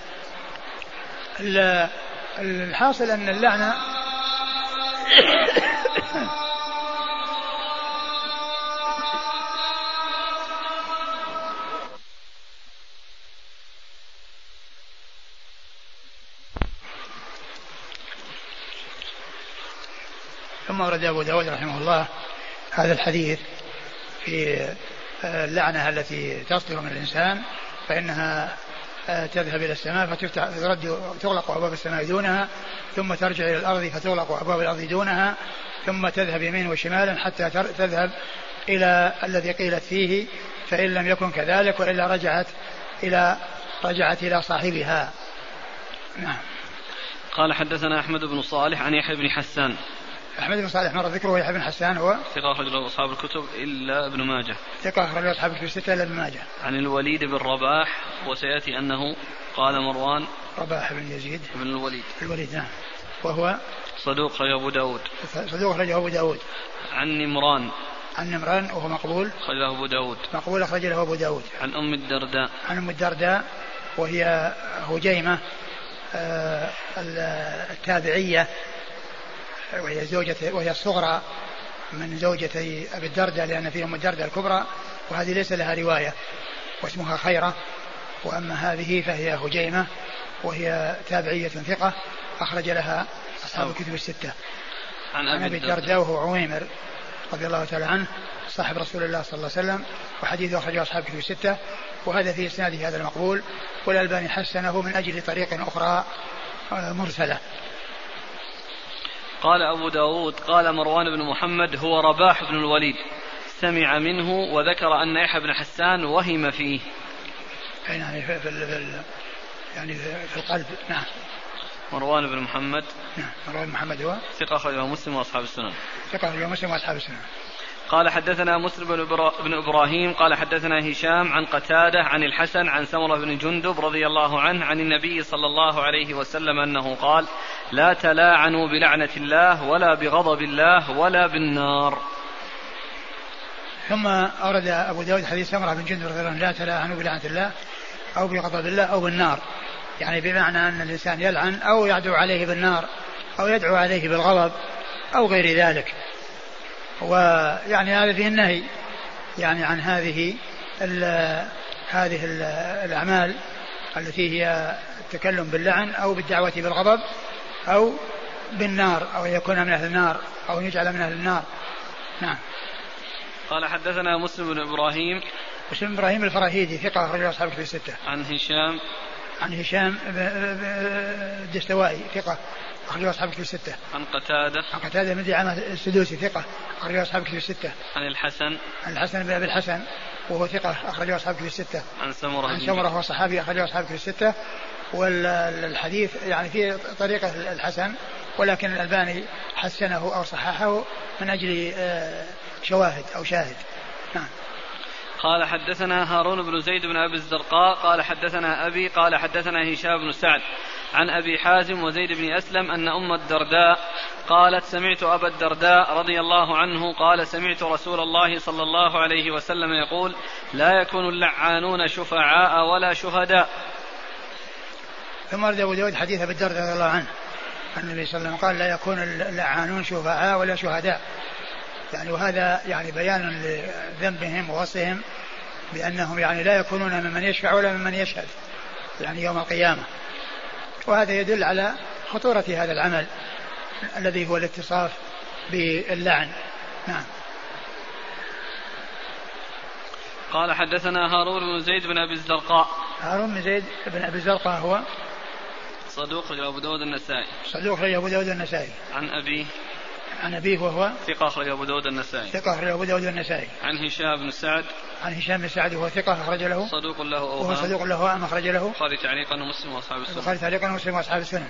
الحاصل أن اللعنة ثم ورد أبو داود رحمه الله هذا الحديث في اللعنة التي تصدر من الإنسان فإنها تذهب إلى السماء فتفتح ترد تغلق أبواب السماء دونها ثم ترجع إلى الأرض فتغلق أبواب الأرض دونها ثم تذهب يمين وشمالا حتى تذهب إلى الذي قيلت فيه فإن لم يكن كذلك وإلا رجعت إلى رجعت إلى صاحبها. نعم. قال حدثنا أحمد بن صالح عن يحيى بن حسان أحمد بن صالح مر ذكره يحيى بن حسان هو ثقة أخرج له أصحاب الكتب إلا ابن ماجه. ثقة أخرج له أصحاب الكتب الستة إلا ابن ماجه. عن الوليد بن رباح وسيأتي أنه قال مروان رباح بن يزيد. بن الوليد. الوليد نعم. وهو صدوق أخرجه أبو داود. صدوق أخرجه أبو داود. عن نمران. عن نمران وهو مقبول. أخرجه أبو داود. مقبول أخرج له أبو داود. عن أم الدرداء. عن أم الدرداء وهي هجيمة آه التابعية وهي زوجة وهي الصغرى من زوجتي أبي الدرداء لأن فيهم الدرداء الكبرى وهذه ليس لها رواية واسمها خيرة. وأما هذه فهي هجيمة وهي تابعية ثقة أخرج لها أصحاب الكتب الستة. عن أبي الدرداء. وهو عويمر رضي الله تعالى عنه صاحب رسول الله صلى الله عليه وسلم وحديثه أخرجه أصحاب الكتب الستة. وهذا في إسناده هذا المقبول والألباني حسنه من أجل طريق أخرى آه، مرسلة. قال أبو داود قال مروان بن محمد هو رباح بن الوليد. سمع منه وذكر أن يحيى بن حسان وهم فيه. يعني في, في, في يعني في القلب. نعم. مروان بن محمد. نعم مروان بن محمد هو؟ ثقة أخرجه مسلم وأصحاب السنن. ثقة أخرجه مسلم وأصحاب السنن. قال حدثنا مسلم بن إبراهيم قال حدثنا هشام عن قتادة عن الحسن عن سمره بن جندب رضي الله عنه عن النبي صلى الله عليه وسلم أنه قال: لا تلاعنوا بلعنة الله ولا بغضب الله ولا بالنار. ثم أورد أبو داود حديث سمرة بن جندب رضي الله عنه لا تلاعنوا بلعنة الله أو بغضب الله أو بالنار يعني بمعنى أن الإنسان يلعن أو يدعو عليه بالنار أو يدعو عليه بالغضب أو غير ذلك ويعني هذا فيه النهي يعني عن هذه ال هذه ال الأعمال التي هي التكلم باللعن أو بالدعوة بالغضب أو بالنار أو أن يكون من أهل النار أو أن يجعل من أهل النار. نعم. قال حدثنا مسلم بن إبراهيم. مسلم بن إبراهيم الفراهيدي ثقة أخرج أصحاب الكتب الستة. عن هشام. عن هشام الدستوائي ثقة. أخرج أصحاب الكتب الستة. عن قتادة. عن قتادة بن دعامة السدوسي ثقة أخرج أصحاب الكتب الستة. عن الحسن. عن الحسن بن أبي الحسن وهو ثقة أخرج أصحاب الكتب الستة. عن سمرة. عن سمرة هو صحابي أخرج أصحاب الكتب الستة. والحديث يعني في طريقة الحسن ولكن الألباني حسنه أو صححه من أجل آه، شواهد أو شاهد. نعم. قال حدثنا هارون بن زيد بن أبي الزرقاء قال حدثنا أبي قال حدثنا هشام بن سعد عن أبي حازم وزيد بن أسلم أن أم الدرداء قالت سمعت أبا الدرداء رضي الله عنه قال سمعت رسول الله صلى الله عليه وسلم يقول لا يكون اللعانون شفعاء ولا شهداء. ثم ورد أبو داود حديث أبي الدرداء رضي الله عنه. النبي صلى الله عليه وسلم قال لا يكون اللعانون شفعاء ولا شهداء. يعني وهذا يعني بيان لذنبهم ووصفهم بأنهم يعني لا يكونون ممن يشفع ولا ممن يشهد يعني يوم القيامة. وهذا يدل على خطورة هذا العمل الذي هو الاتصاف باللعن. نعم. قال حدثنا هارون بن زيد بن أبي الزرقاء. هارون بن زيد بن أبي الزرقاء هو؟ صدوق ابو داود النسائي. صدوق ابو داود النسائي. عن ابيه عن أبيه وهو ثقة أخرج أبو داود النسائي. ثقة أخرج أبو داود النسائي. عن هشام بن سعد. عن هشام بن سعد وهو ثقة أخرج له. صدوق له أوهام وهو صدوق له أوهام أخرج له. البخاري تعليقا ومسلم وأصحاب السنن البخاري تعليقا ومسلم وأصحاب السنن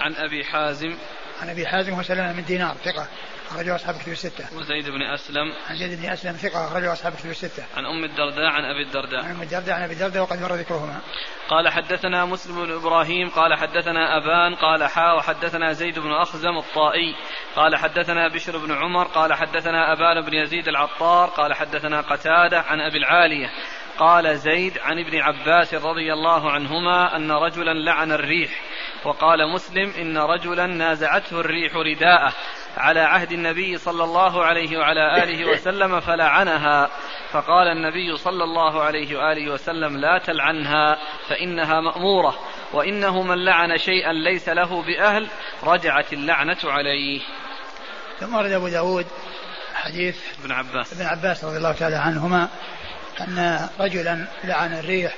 عن أبي حازم. عن أبي حازم وسلمة من دينار. ثقة. أخرجه أصحاب كتب الستة. وزيد بن أسلم عن زيد بن أسلم ثقة أخرجه أصحاب كتب الستة. عن أم الدرداء عن أبي الدرداء. عن أم الدرداء عن أبي الدرداء وقد مر ذكرهما. قال حدثنا مسلم بن إبراهيم قال حدثنا أبان قال حا وحدثنا زيد بن أخزم الطائي قال حدثنا بشر بن عمر قال حدثنا أبان بن يزيد العطار قال حدثنا قتادة عن أبي العالية قال زيد عن ابن عباس رضي الله عنهما أن رجلا لعن الريح وقال مسلم إن رجلا نازعته الريح رداءه على عهد النبي صلى الله عليه وعلى آله وسلم فلعنها. فقال النبي صلى الله عليه وآله وسلم لا تلعنها فإنها مأمورة وإنه من لعن شيئا ليس له بأهل رجعت اللعنة عليه. ثم ورد أبو داود حديث ابن عباس. ابن عباس رضي الله تعالى عنهما أن رجلا لعن الريح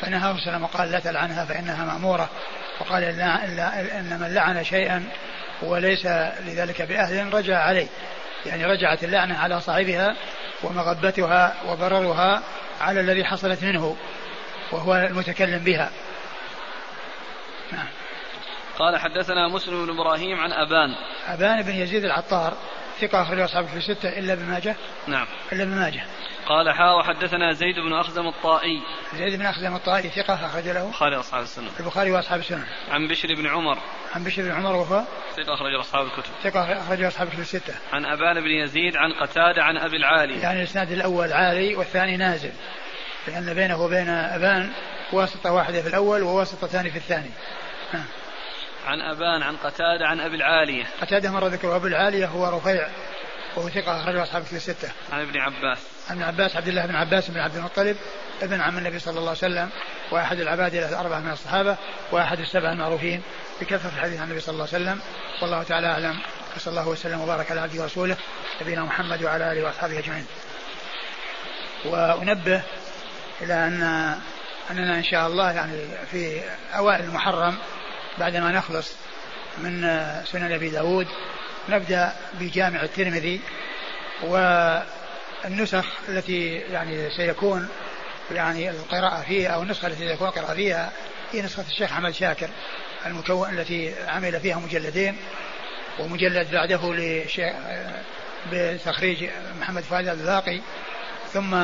فنهاه وسلم وقال لا تلعنها فإنها مأمورة. وقال إن من لعن شيئا وليس لذلك بأهل رجع عليه. يعني رجعت اللعنة على صاحبها ومغبتها وضررها على الذي حصلت منه وهو المتكلم بها. نعم. قال حدثنا مسلم بن إبراهيم عن أبان. أبان بن يزيد العطار ثقة أخرج أصحابه في الستة إلا ابن ماجه؟ نعم. إلا ابن ماجه. قال حا وحدثنا زيد بن أخزم الطائي. زيد بن أخزم الطائي ثقة أخرج له. البخاري وأصحاب السنة. البخاري وأصحاب السنة. عن بشر بن عمر. عن بشر بن عمر وهو ثقة أخرج أصحاب الكتب. ثقة أخرج أصحاب الكتب الستة. عن أبان بن يزيد عن قتادة عن أبي العالي. يعني الإسناد الأول عالي والثاني نازل. لأن بينه وبين أبان واسطة واحدة في الأول وواسطة ثانية في الثاني. عن أبان عن قتادة عن أبي العالية قتادة مرة ذكره أبو العالية هو رفيع وهو ثقة أخرجه أصحاب كتب الستة. عن ابن عباس. ابن عباس عبد الله بن عباس بن عبد المطلب ابن عم النبي صلى الله عليه وسلم وأحد العباد الأربعة من الصحابة وأحد السبعة المعروفين بكثرة الحديث عن النبي صلى الله عليه وسلم والله تعالى أعلم وصلى الله وسلم وبارك على عبده ورسوله نبينا محمد وعلى آله وأصحابه أجمعين. وأنبه إلى أن أننا إن شاء الله يعني في أوائل المحرم بعدما نخلص من سنن أبي داود نبدأ بجامع الترمذي والنسخ التي يعني سيكون يعني القراءة فيها أو النسخة التي سيكون القراءة فيها هي نسخة الشيخ أحمد شاكر المكون التي عمل فيها مجلدين ومجلد بعده لشيخ بتخريج محمد فؤاد الباقي ثم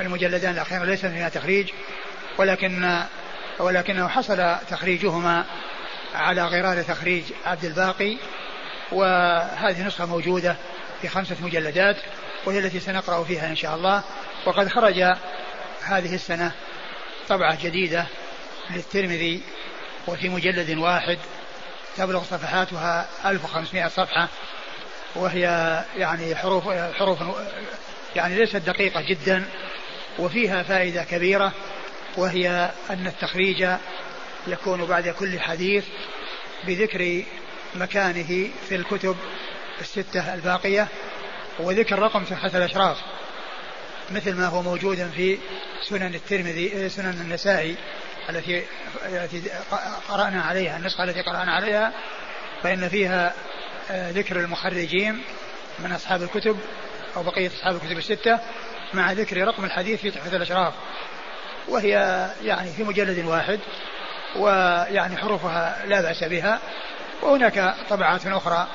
المجلدان الأخيران ليس فيها تخريج ولكن ولكنه حصل تخريجهما على غرار تخريج عبد الباقي وهذه نسخة موجودة في خمسة مجلدات. وهي التي سنقرأ فيها إن شاء الله. وقد خرج هذه السنة طبعة جديدة للترمذي وفي مجلد واحد تبلغ صفحاتها 1500 صفحة وهي يعني حروف حروف يعني ليست دقيقة جدا وفيها فائدة كبيرة وهي أن التخريج يكون بعد كل حديث بذكر مكانه في الكتب الستة الباقية. وذكر رقم صحة الأشراف مثل ما هو موجود في سنن الترمذي سنن النسائي التي التي قرأنا عليها النسخة التي قرأنا عليها فإن فيها آه، ذكر المخرجين من أصحاب الكتب أو بقية أصحاب الكتب الستة مع ذكر رقم الحديث في تحفة الأشراف. وهي يعني في مجلد واحد ويعني حروفها لا بأس بها وهناك طبعات أخرى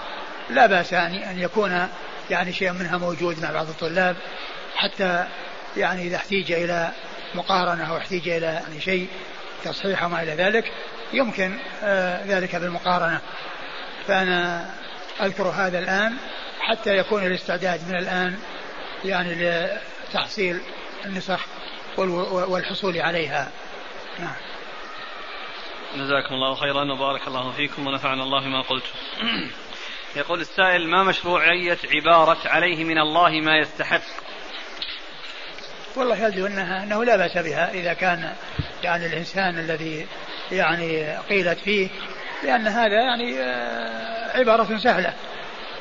لا بأس أن يكون يعني شيء منها موجود مع بعض الطلاب حتى يعني إذا احتيج إلى مقارنة أو احتيج إلى يعني شيء تصحيح وما إلى ذلك يمكن آه ذلك بالمقارنة. فأنا أذكر هذا الآن حتى يكون الاستعداد من الآن يعني لتحصيل النسخ والحصول عليها. نعم. جزاكم الله خيرا وبارك الله فيكم ونفعنا الله ما قلت. يقول السائل ما مشروعية عبارة عليه من الله ما يستحق؟ والله يبدو انها إنه لا بأس بها إذا كان يعني الإنسان الذي يعني قيلت فيه لأن هذا يعني آه، عبارة سهلة.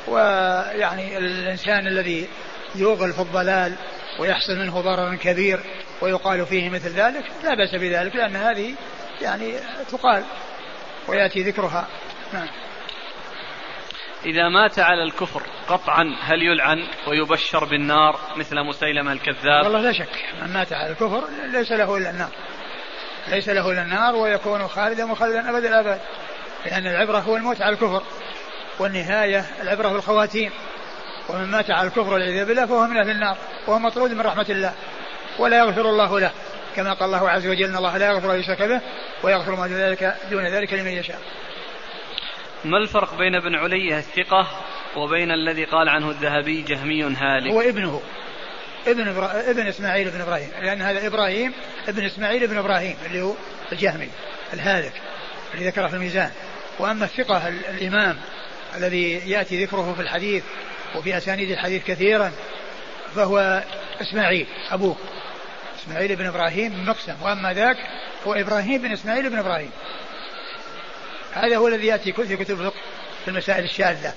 ويعني الإنسان الذي يوغل في الضلال ويحصل منه ضرر كبير ويقال فيه مثل ذلك لا بأس بذلك لأن هذه يعني تقال ويأتي ذكرها. نعم. إذا مات على الكفر قطعا هل يلعن ويبشر بالنار مثل مسيلمة الكذاب؟ والله لا شك من مات على الكفر ليس له إلا النار. ليس له إلا النار ويكون خالدا مخلدا أبد الآباد لأن العبرة هو الموت على الكفر. والنهاية العبرة بالخواتيم. ومن مات على الكفر والعياذ بالله فهو من أهل النار وهو مطرود من رحمة الله. ولا يغفر الله له كما قال الله عز وجل إن الله لا يغفر أن يشرك به ويغفر ما دون ذلك دون ذلك لمن يشاء. ما الفرق بين ابن علية الثقة وبين الذي قال عنه الذهبي جهمي هالك؟ هو ابنه. ابن إبرا... ابن إسماعيل بن إبراهيم. لأن هذا إبراهيم ابن إسماعيل بن إبراهيم اللي هو الجهمي الهالك اللي ذكره في الميزان. وأما الثقة الإمام الذي يأتي ذكره في الحديث وفي أسانيد الحديث كثيرا فهو إسماعيل أبوه. إسماعيل بن إبراهيم بن مقسم. وأما ذاك هو إبراهيم بن إسماعيل بن إبراهيم. هذا هو الذي يأتي في كتب الفقه في المسائل الشاذة.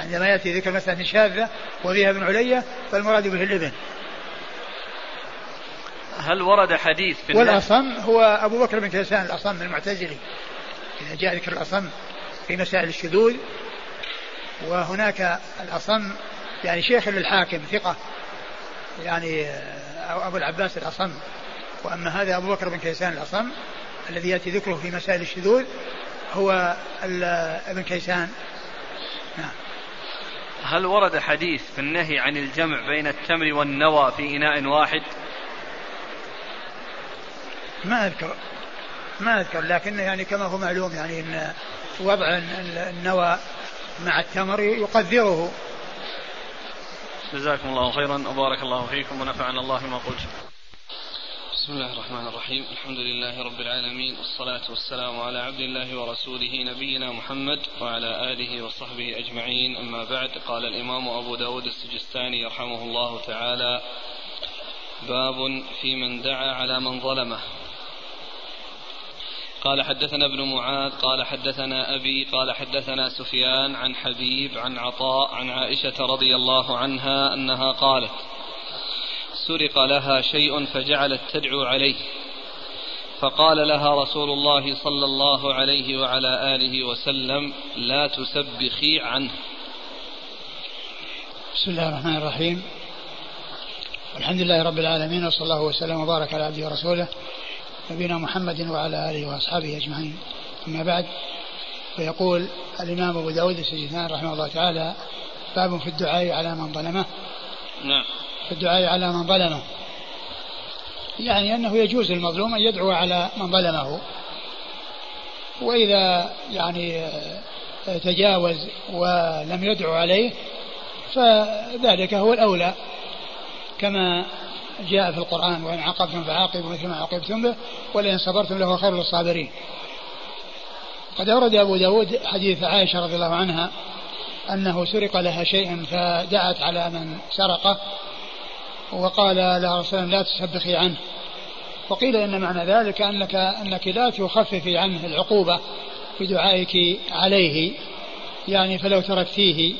عندما يأتي ذكر مسألة شاذة وفيها ابن علية فالمراد به الإبن. هل ورد حديث في والأصم هو أبو بكر بن كيسان الأصم المعتزلي. إذا جاء ذكر الأصم في مسائل الشذوذ وهناك الأصم يعني شيخ للحاكم ثقة. يعني أبو العباس الأصم. وأما هذا أبو بكر بن كيسان الأصم الذي يأتي ذكره في مسائل الشذوذ هو ابن كيسان. نعم. هل ورد حديث في النهي عن الجمع بين التمر والنوى في إناء واحد؟ ما أذكر. ما أذكر لكن يعني كما هو معلوم يعني أن وضع النوى مع التمر يقدره جزاكم الله خيرا وبارك الله فيكم ونفعنا الله ما قلت. بسم الله الرحمن الرحيم. الحمد لله رب العالمين والصلاة والسلام على عبد الله ورسوله نبينا محمد وعلى آله وصحبه أجمعين. أما بعد قال الإمام أبو داود السجستاني يرحمه الله تعالى باب في من دعا على من ظلمه. قال حدثنا ابن معاذ قال حدثنا أبي قال حدثنا سفيان عن حبيب عن عطاء عن عائشة رضي الله عنها أنها قالت سرق لها شيء فجعلت تدعو عليه. فقال لها رسول الله صلى الله عليه وعلى آله وسلم لا تسبخي عنه. بسم الله الرحمن الرحيم. الحمد لله رب العالمين وصلى الله وسلم وبارك على عبده ورسوله نبينا محمد وعلى آله وأصحابه أجمعين. أما بعد فيقول الإمام أبو داود السجستاني رحمه الله تعالى باب في الدعاء على من ظلمه. نعم. في الدعاء على من ظلمه. يعني أنه يجوز للمظلوم أن يدعو على من ظلمه. وإذا يعني تجاوز ولم يدعو عليه فذلك هو الأولى. كما جاء في القرآن وإن عاقبتم فعاقبوا مثل ما عاقبتم به ولئن صبرتم له خير للصابرين. قد أورد أبو داود حديث عائشة رضي الله عنها أنه سرق لها شيء فدعت على من سرقه وقال لها رسول لا تسبخي عنه. وقيل إن معنى ذلك أنك أنك لا تخففي عنه العقوبة بدعائك عليه. يعني فلو تركتيه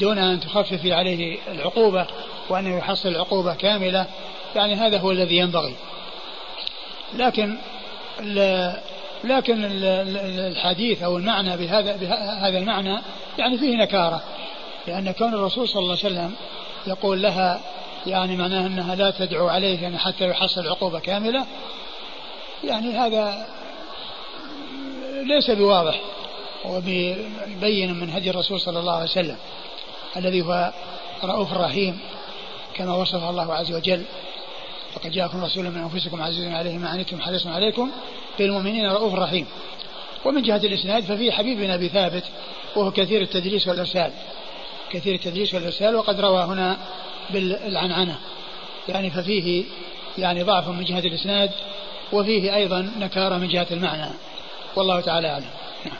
دون أن تخففي عليه العقوبة وأنه يحصل العقوبة كاملة يعني هذا هو الذي ينبغي. لكن لكن الحديث أو المعنى بهذا بهذا المعنى يعني فيه نكارة. لأن كون الرسول صلى الله عليه وسلم يقول لها يعني معناه أنها لا تدعو عليه يعني حتى يحصل عقوبة كاملة يعني هذا ليس بواضح وبين من هدي الرسول صلى الله عليه وسلم الذي هو رؤوف رحيم كما وصفه الله عز وجل. فقد جاءكم رسول من أنفسكم عزيز عليه ما عنتم حريص عليكم بالمؤمنين رؤوف رحيم. ومن جهة الإسناد ففي حبيب بن أبي ثابت وهو كثير التدليس والإرسال. كثير التدليس والإرسال وقد روى هنا بالعنعنة. يعني ففيه يعني ضعف من جهة الإسناد وفيه أيضا نكارة من جهة المعنى. والله تعالى أعلم. نعم.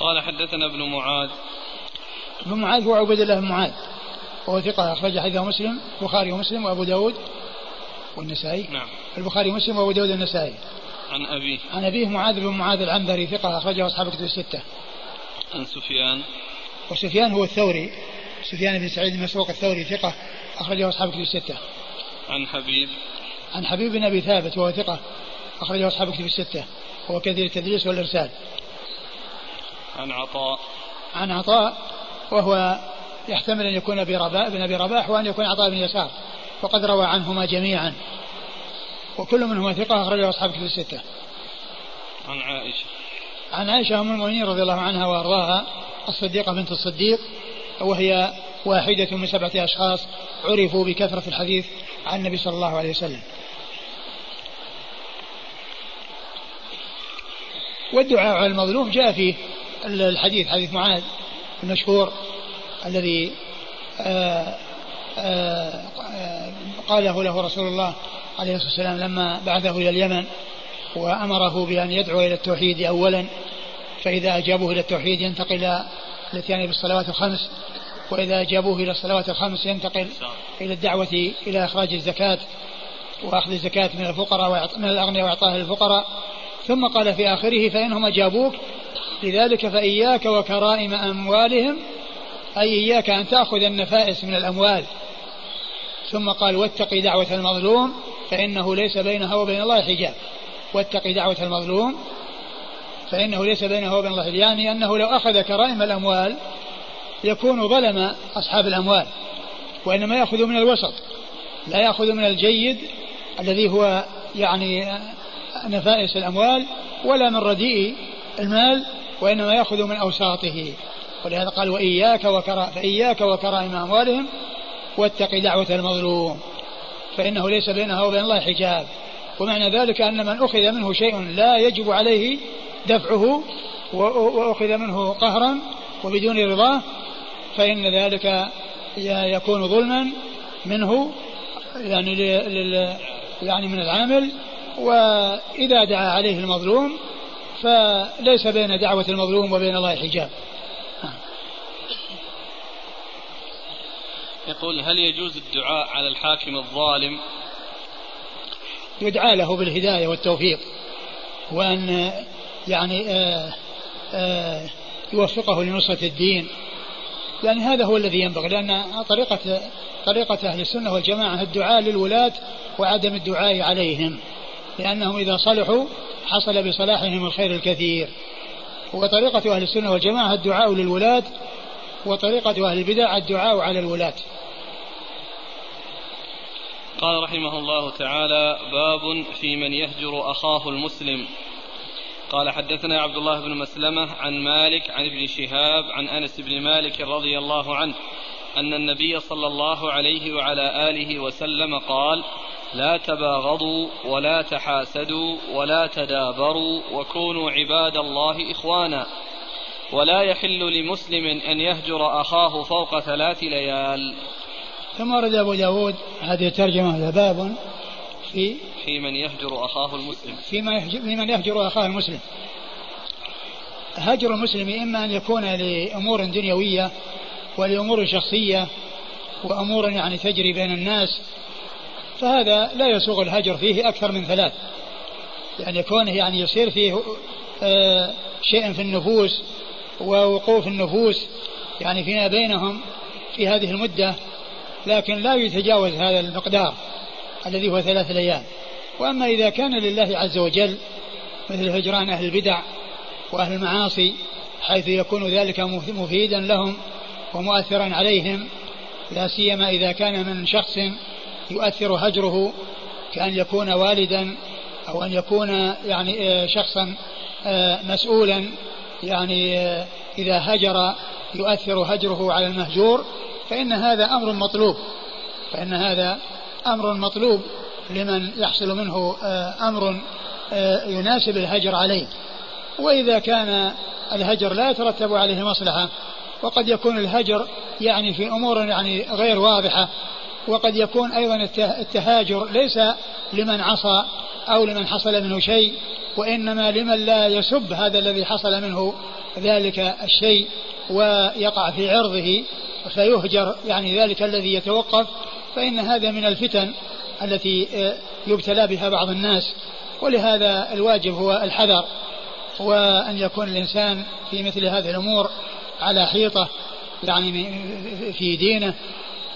قال حدثنا ابن معاذ. ابن معاذ هو عبد الله بن معاذ وهو ثقة أخرج حديثه مسلم البخاري ومسلم وأبو داود والنسائي. نعم. البخاري ومسلم وأبو داود والنسائي. عن أبيه عن أبيه معاذ بن معاذ العنبري ثقة أخرجه أصحاب كتب الستة. عن سفيان. وسفيان هو الثوري سفيان بن سعيد المسروق الثوري ثقة أخرجه أصحاب كتب الستة. عن حبيب. عن حبيب بن أبي ثابت وهو ثقة أخرجه أصحاب كتب الستة. وهو كثير التدريس والإرسال. عن عطاء. عن عطاء وهو يحتمل أن يكون أبي رباح بن أبي رباح وأن يكون عطاء بن يسار. وقد روى عنهما جميعا. وكل منهما ثقة أخرجه أصحاب كتب الستة. عن عائشة. عن عائشة أم المؤمنين رضي الله عنها وأرضاها الصديقة بنت الصديق وهي واحدة من سبعة أشخاص عرفوا بكثرة الحديث عن النبي صلى الله عليه وسلم. والدعاء على المظلوم جاء فيه الحديث حديث معاذ المشهور الذي آه، آه، قاله له رسول الله عليه الصلاة والسلام لما بعثه إلى اليمن وأمره بأن يدعو إلى التوحيد أولا فإذا أجابوه إلى التوحيد ينتقل الإتيان بالصلوات الخمس وإذا أجابوه إلى الصلوات الخمس ينتقل إلى الدعوة إلى إخراج الزكاة وأخذ الزكاة من الفقراء من الأغنياء وإعطائها للفقراء. ثم قال في آخره فإنهم أجابوك لذلك فإياك وكرائم أموالهم أي إياك أن تأخذ النفائس من الأموال. ثم قال واتق دعوة المظلوم فإنه ليس بينها وبين الله حجاب. واتق دعوة المظلوم فإنه ليس بينه وبين الله يعني أنه لو أخذ كرائم الأموال يكون ظلم أصحاب الأموال وإنما يأخذ من الوسط لا يأخذ من الجيد الذي هو يعني نفائس الأموال ولا من رديء المال وإنما يأخذ من أوساطه. ولهذا قال وإياك وكرا فإياك وكرائم أموالهم واتق دعوة المظلوم. فإنه ليس بينها وبين الله حجاب. ومعنى ذلك أن من أخذ منه شيء لا يجب عليه دفعه وأخذ منه قهرا وبدون رضاه فإن ذلك يكون ظلما منه يعني يعني من العامل. وإذا دعا عليه المظلوم فليس بين دعوة المظلوم وبين الله حجاب. يقول هل يجوز الدعاء على الحاكم الظالم؟ يدعى له بالهداية والتوفيق وأن يعني آآ آآ يوفقه لنصرة الدين. يعني هذا هو الذي ينبغي لأن طريقة طريقة أهل السنة والجماعة الدعاء للولاة وعدم الدعاء عليهم لأنهم إذا صلحوا حصل بصلاحهم الخير الكثير. وطريقة أهل السنة والجماعة الدعاء للولاة وطريقة أهل البدع الدعاء على الولاة. قال رحمه الله تعالى باب في من يهجر أخاه المسلم. قال حدثنا عبد الله بن مسلمة عن مالك عن ابن شهاب عن أنس بن مالك رضي الله عنه أن النبي صلى الله عليه وعلى آله وسلم قال لا تباغضوا ولا تحاسدوا ولا تدابروا وكونوا عباد الله إخوانا. ولا يحل لمسلم أن يهجر أخاه فوق ثلاث ليال. ثم ورد أبو داود هذه الترجمة باب في في من يهجر أخاه المسلم. فيما يهجر في من يهجر أخاه المسلم. هجر المسلم إما أن يكون لأمور دنيوية ولأمور شخصية وأمور يعني تجري بين الناس فهذا لا يسوغ الهجر فيه أكثر من ثلاث. يعني كونه يعني يصير فيه آه شيء في النفوس ووقوف النفوس يعني فيما بينهم في هذه المدة لكن لا يتجاوز هذا المقدار. الذي هو ثلاث أيام وأما إذا كان لله عز وجل مثل هجران أهل البدع وأهل المعاصي حيث يكون ذلك مفيدا لهم ومؤثرا عليهم لا سيما إذا كان من شخص يؤثر هجره كأن يكون والدا أو أن يكون يعني آه، شخصا آه، مسؤولا. يعني آه، إذا هجر يؤثر هجره على المهجور فإن هذا أمر مطلوب. فإن هذا أمر مطلوب لمن يحصل منه أمر يناسب الهجر عليه. وإذا كان الهجر لا يترتب عليه مصلحة وقد يكون الهجر يعني في أمور يعني غير واضحة وقد يكون أيضا التهاجر ليس لمن عصى أو لمن حصل منه شيء وإنما لمن لا يسب هذا الذي حصل منه ذلك الشيء ويقع في عرضه فيهجر يعني ذلك الذي يتوقف فإن هذا من الفتن التي آه، يبتلى بها بعض الناس ولهذا الواجب هو الحذر وأن يكون الإنسان في مثل هذه الأمور على حيطة يعني في دينه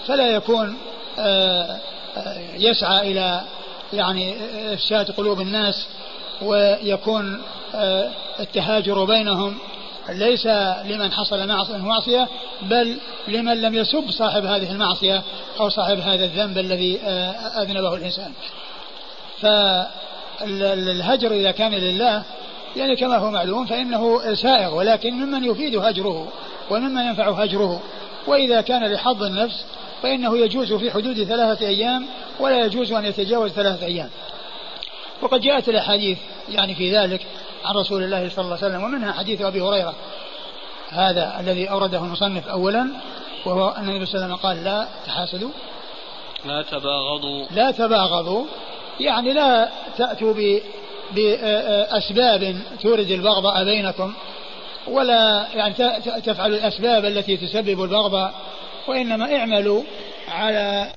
فلا يكون آه، آه، يسعى إلى يعني إفساد قلوب الناس ويكون التهاجر بينهم ليس لمن حصل معصية بل لمن لم يسب صاحب هذه المعصية أو صاحب هذا الذنب الذي أذنبه الإنسان. فالهجر إذا كان لله يعني كما هو معلوم فإنه سائغ ولكن ممن يفيد هجره وممن ينفع هجره. وإذا كان لحظ النفس فإنه يجوز في حدود ثلاثة أيام ولا يجوز أن يتجاوز ثلاثة أيام. وقد جاءت الأحاديث يعني في ذلك عن رسول الله صلى الله عليه وسلم ومنها حديث أبي هريرة. هذا الذي أورده المصنف أولا وهو أن النبي صلى الله عليه وسلم قال لا تحاسدوا. لا تباغضوا. لا تباغضوا. يعني لا تأتوا بأسباب تورد البغضاء بينكم ولا يعني تفعل الأسباب التي تسبب البغضاء وإنما اعملوا على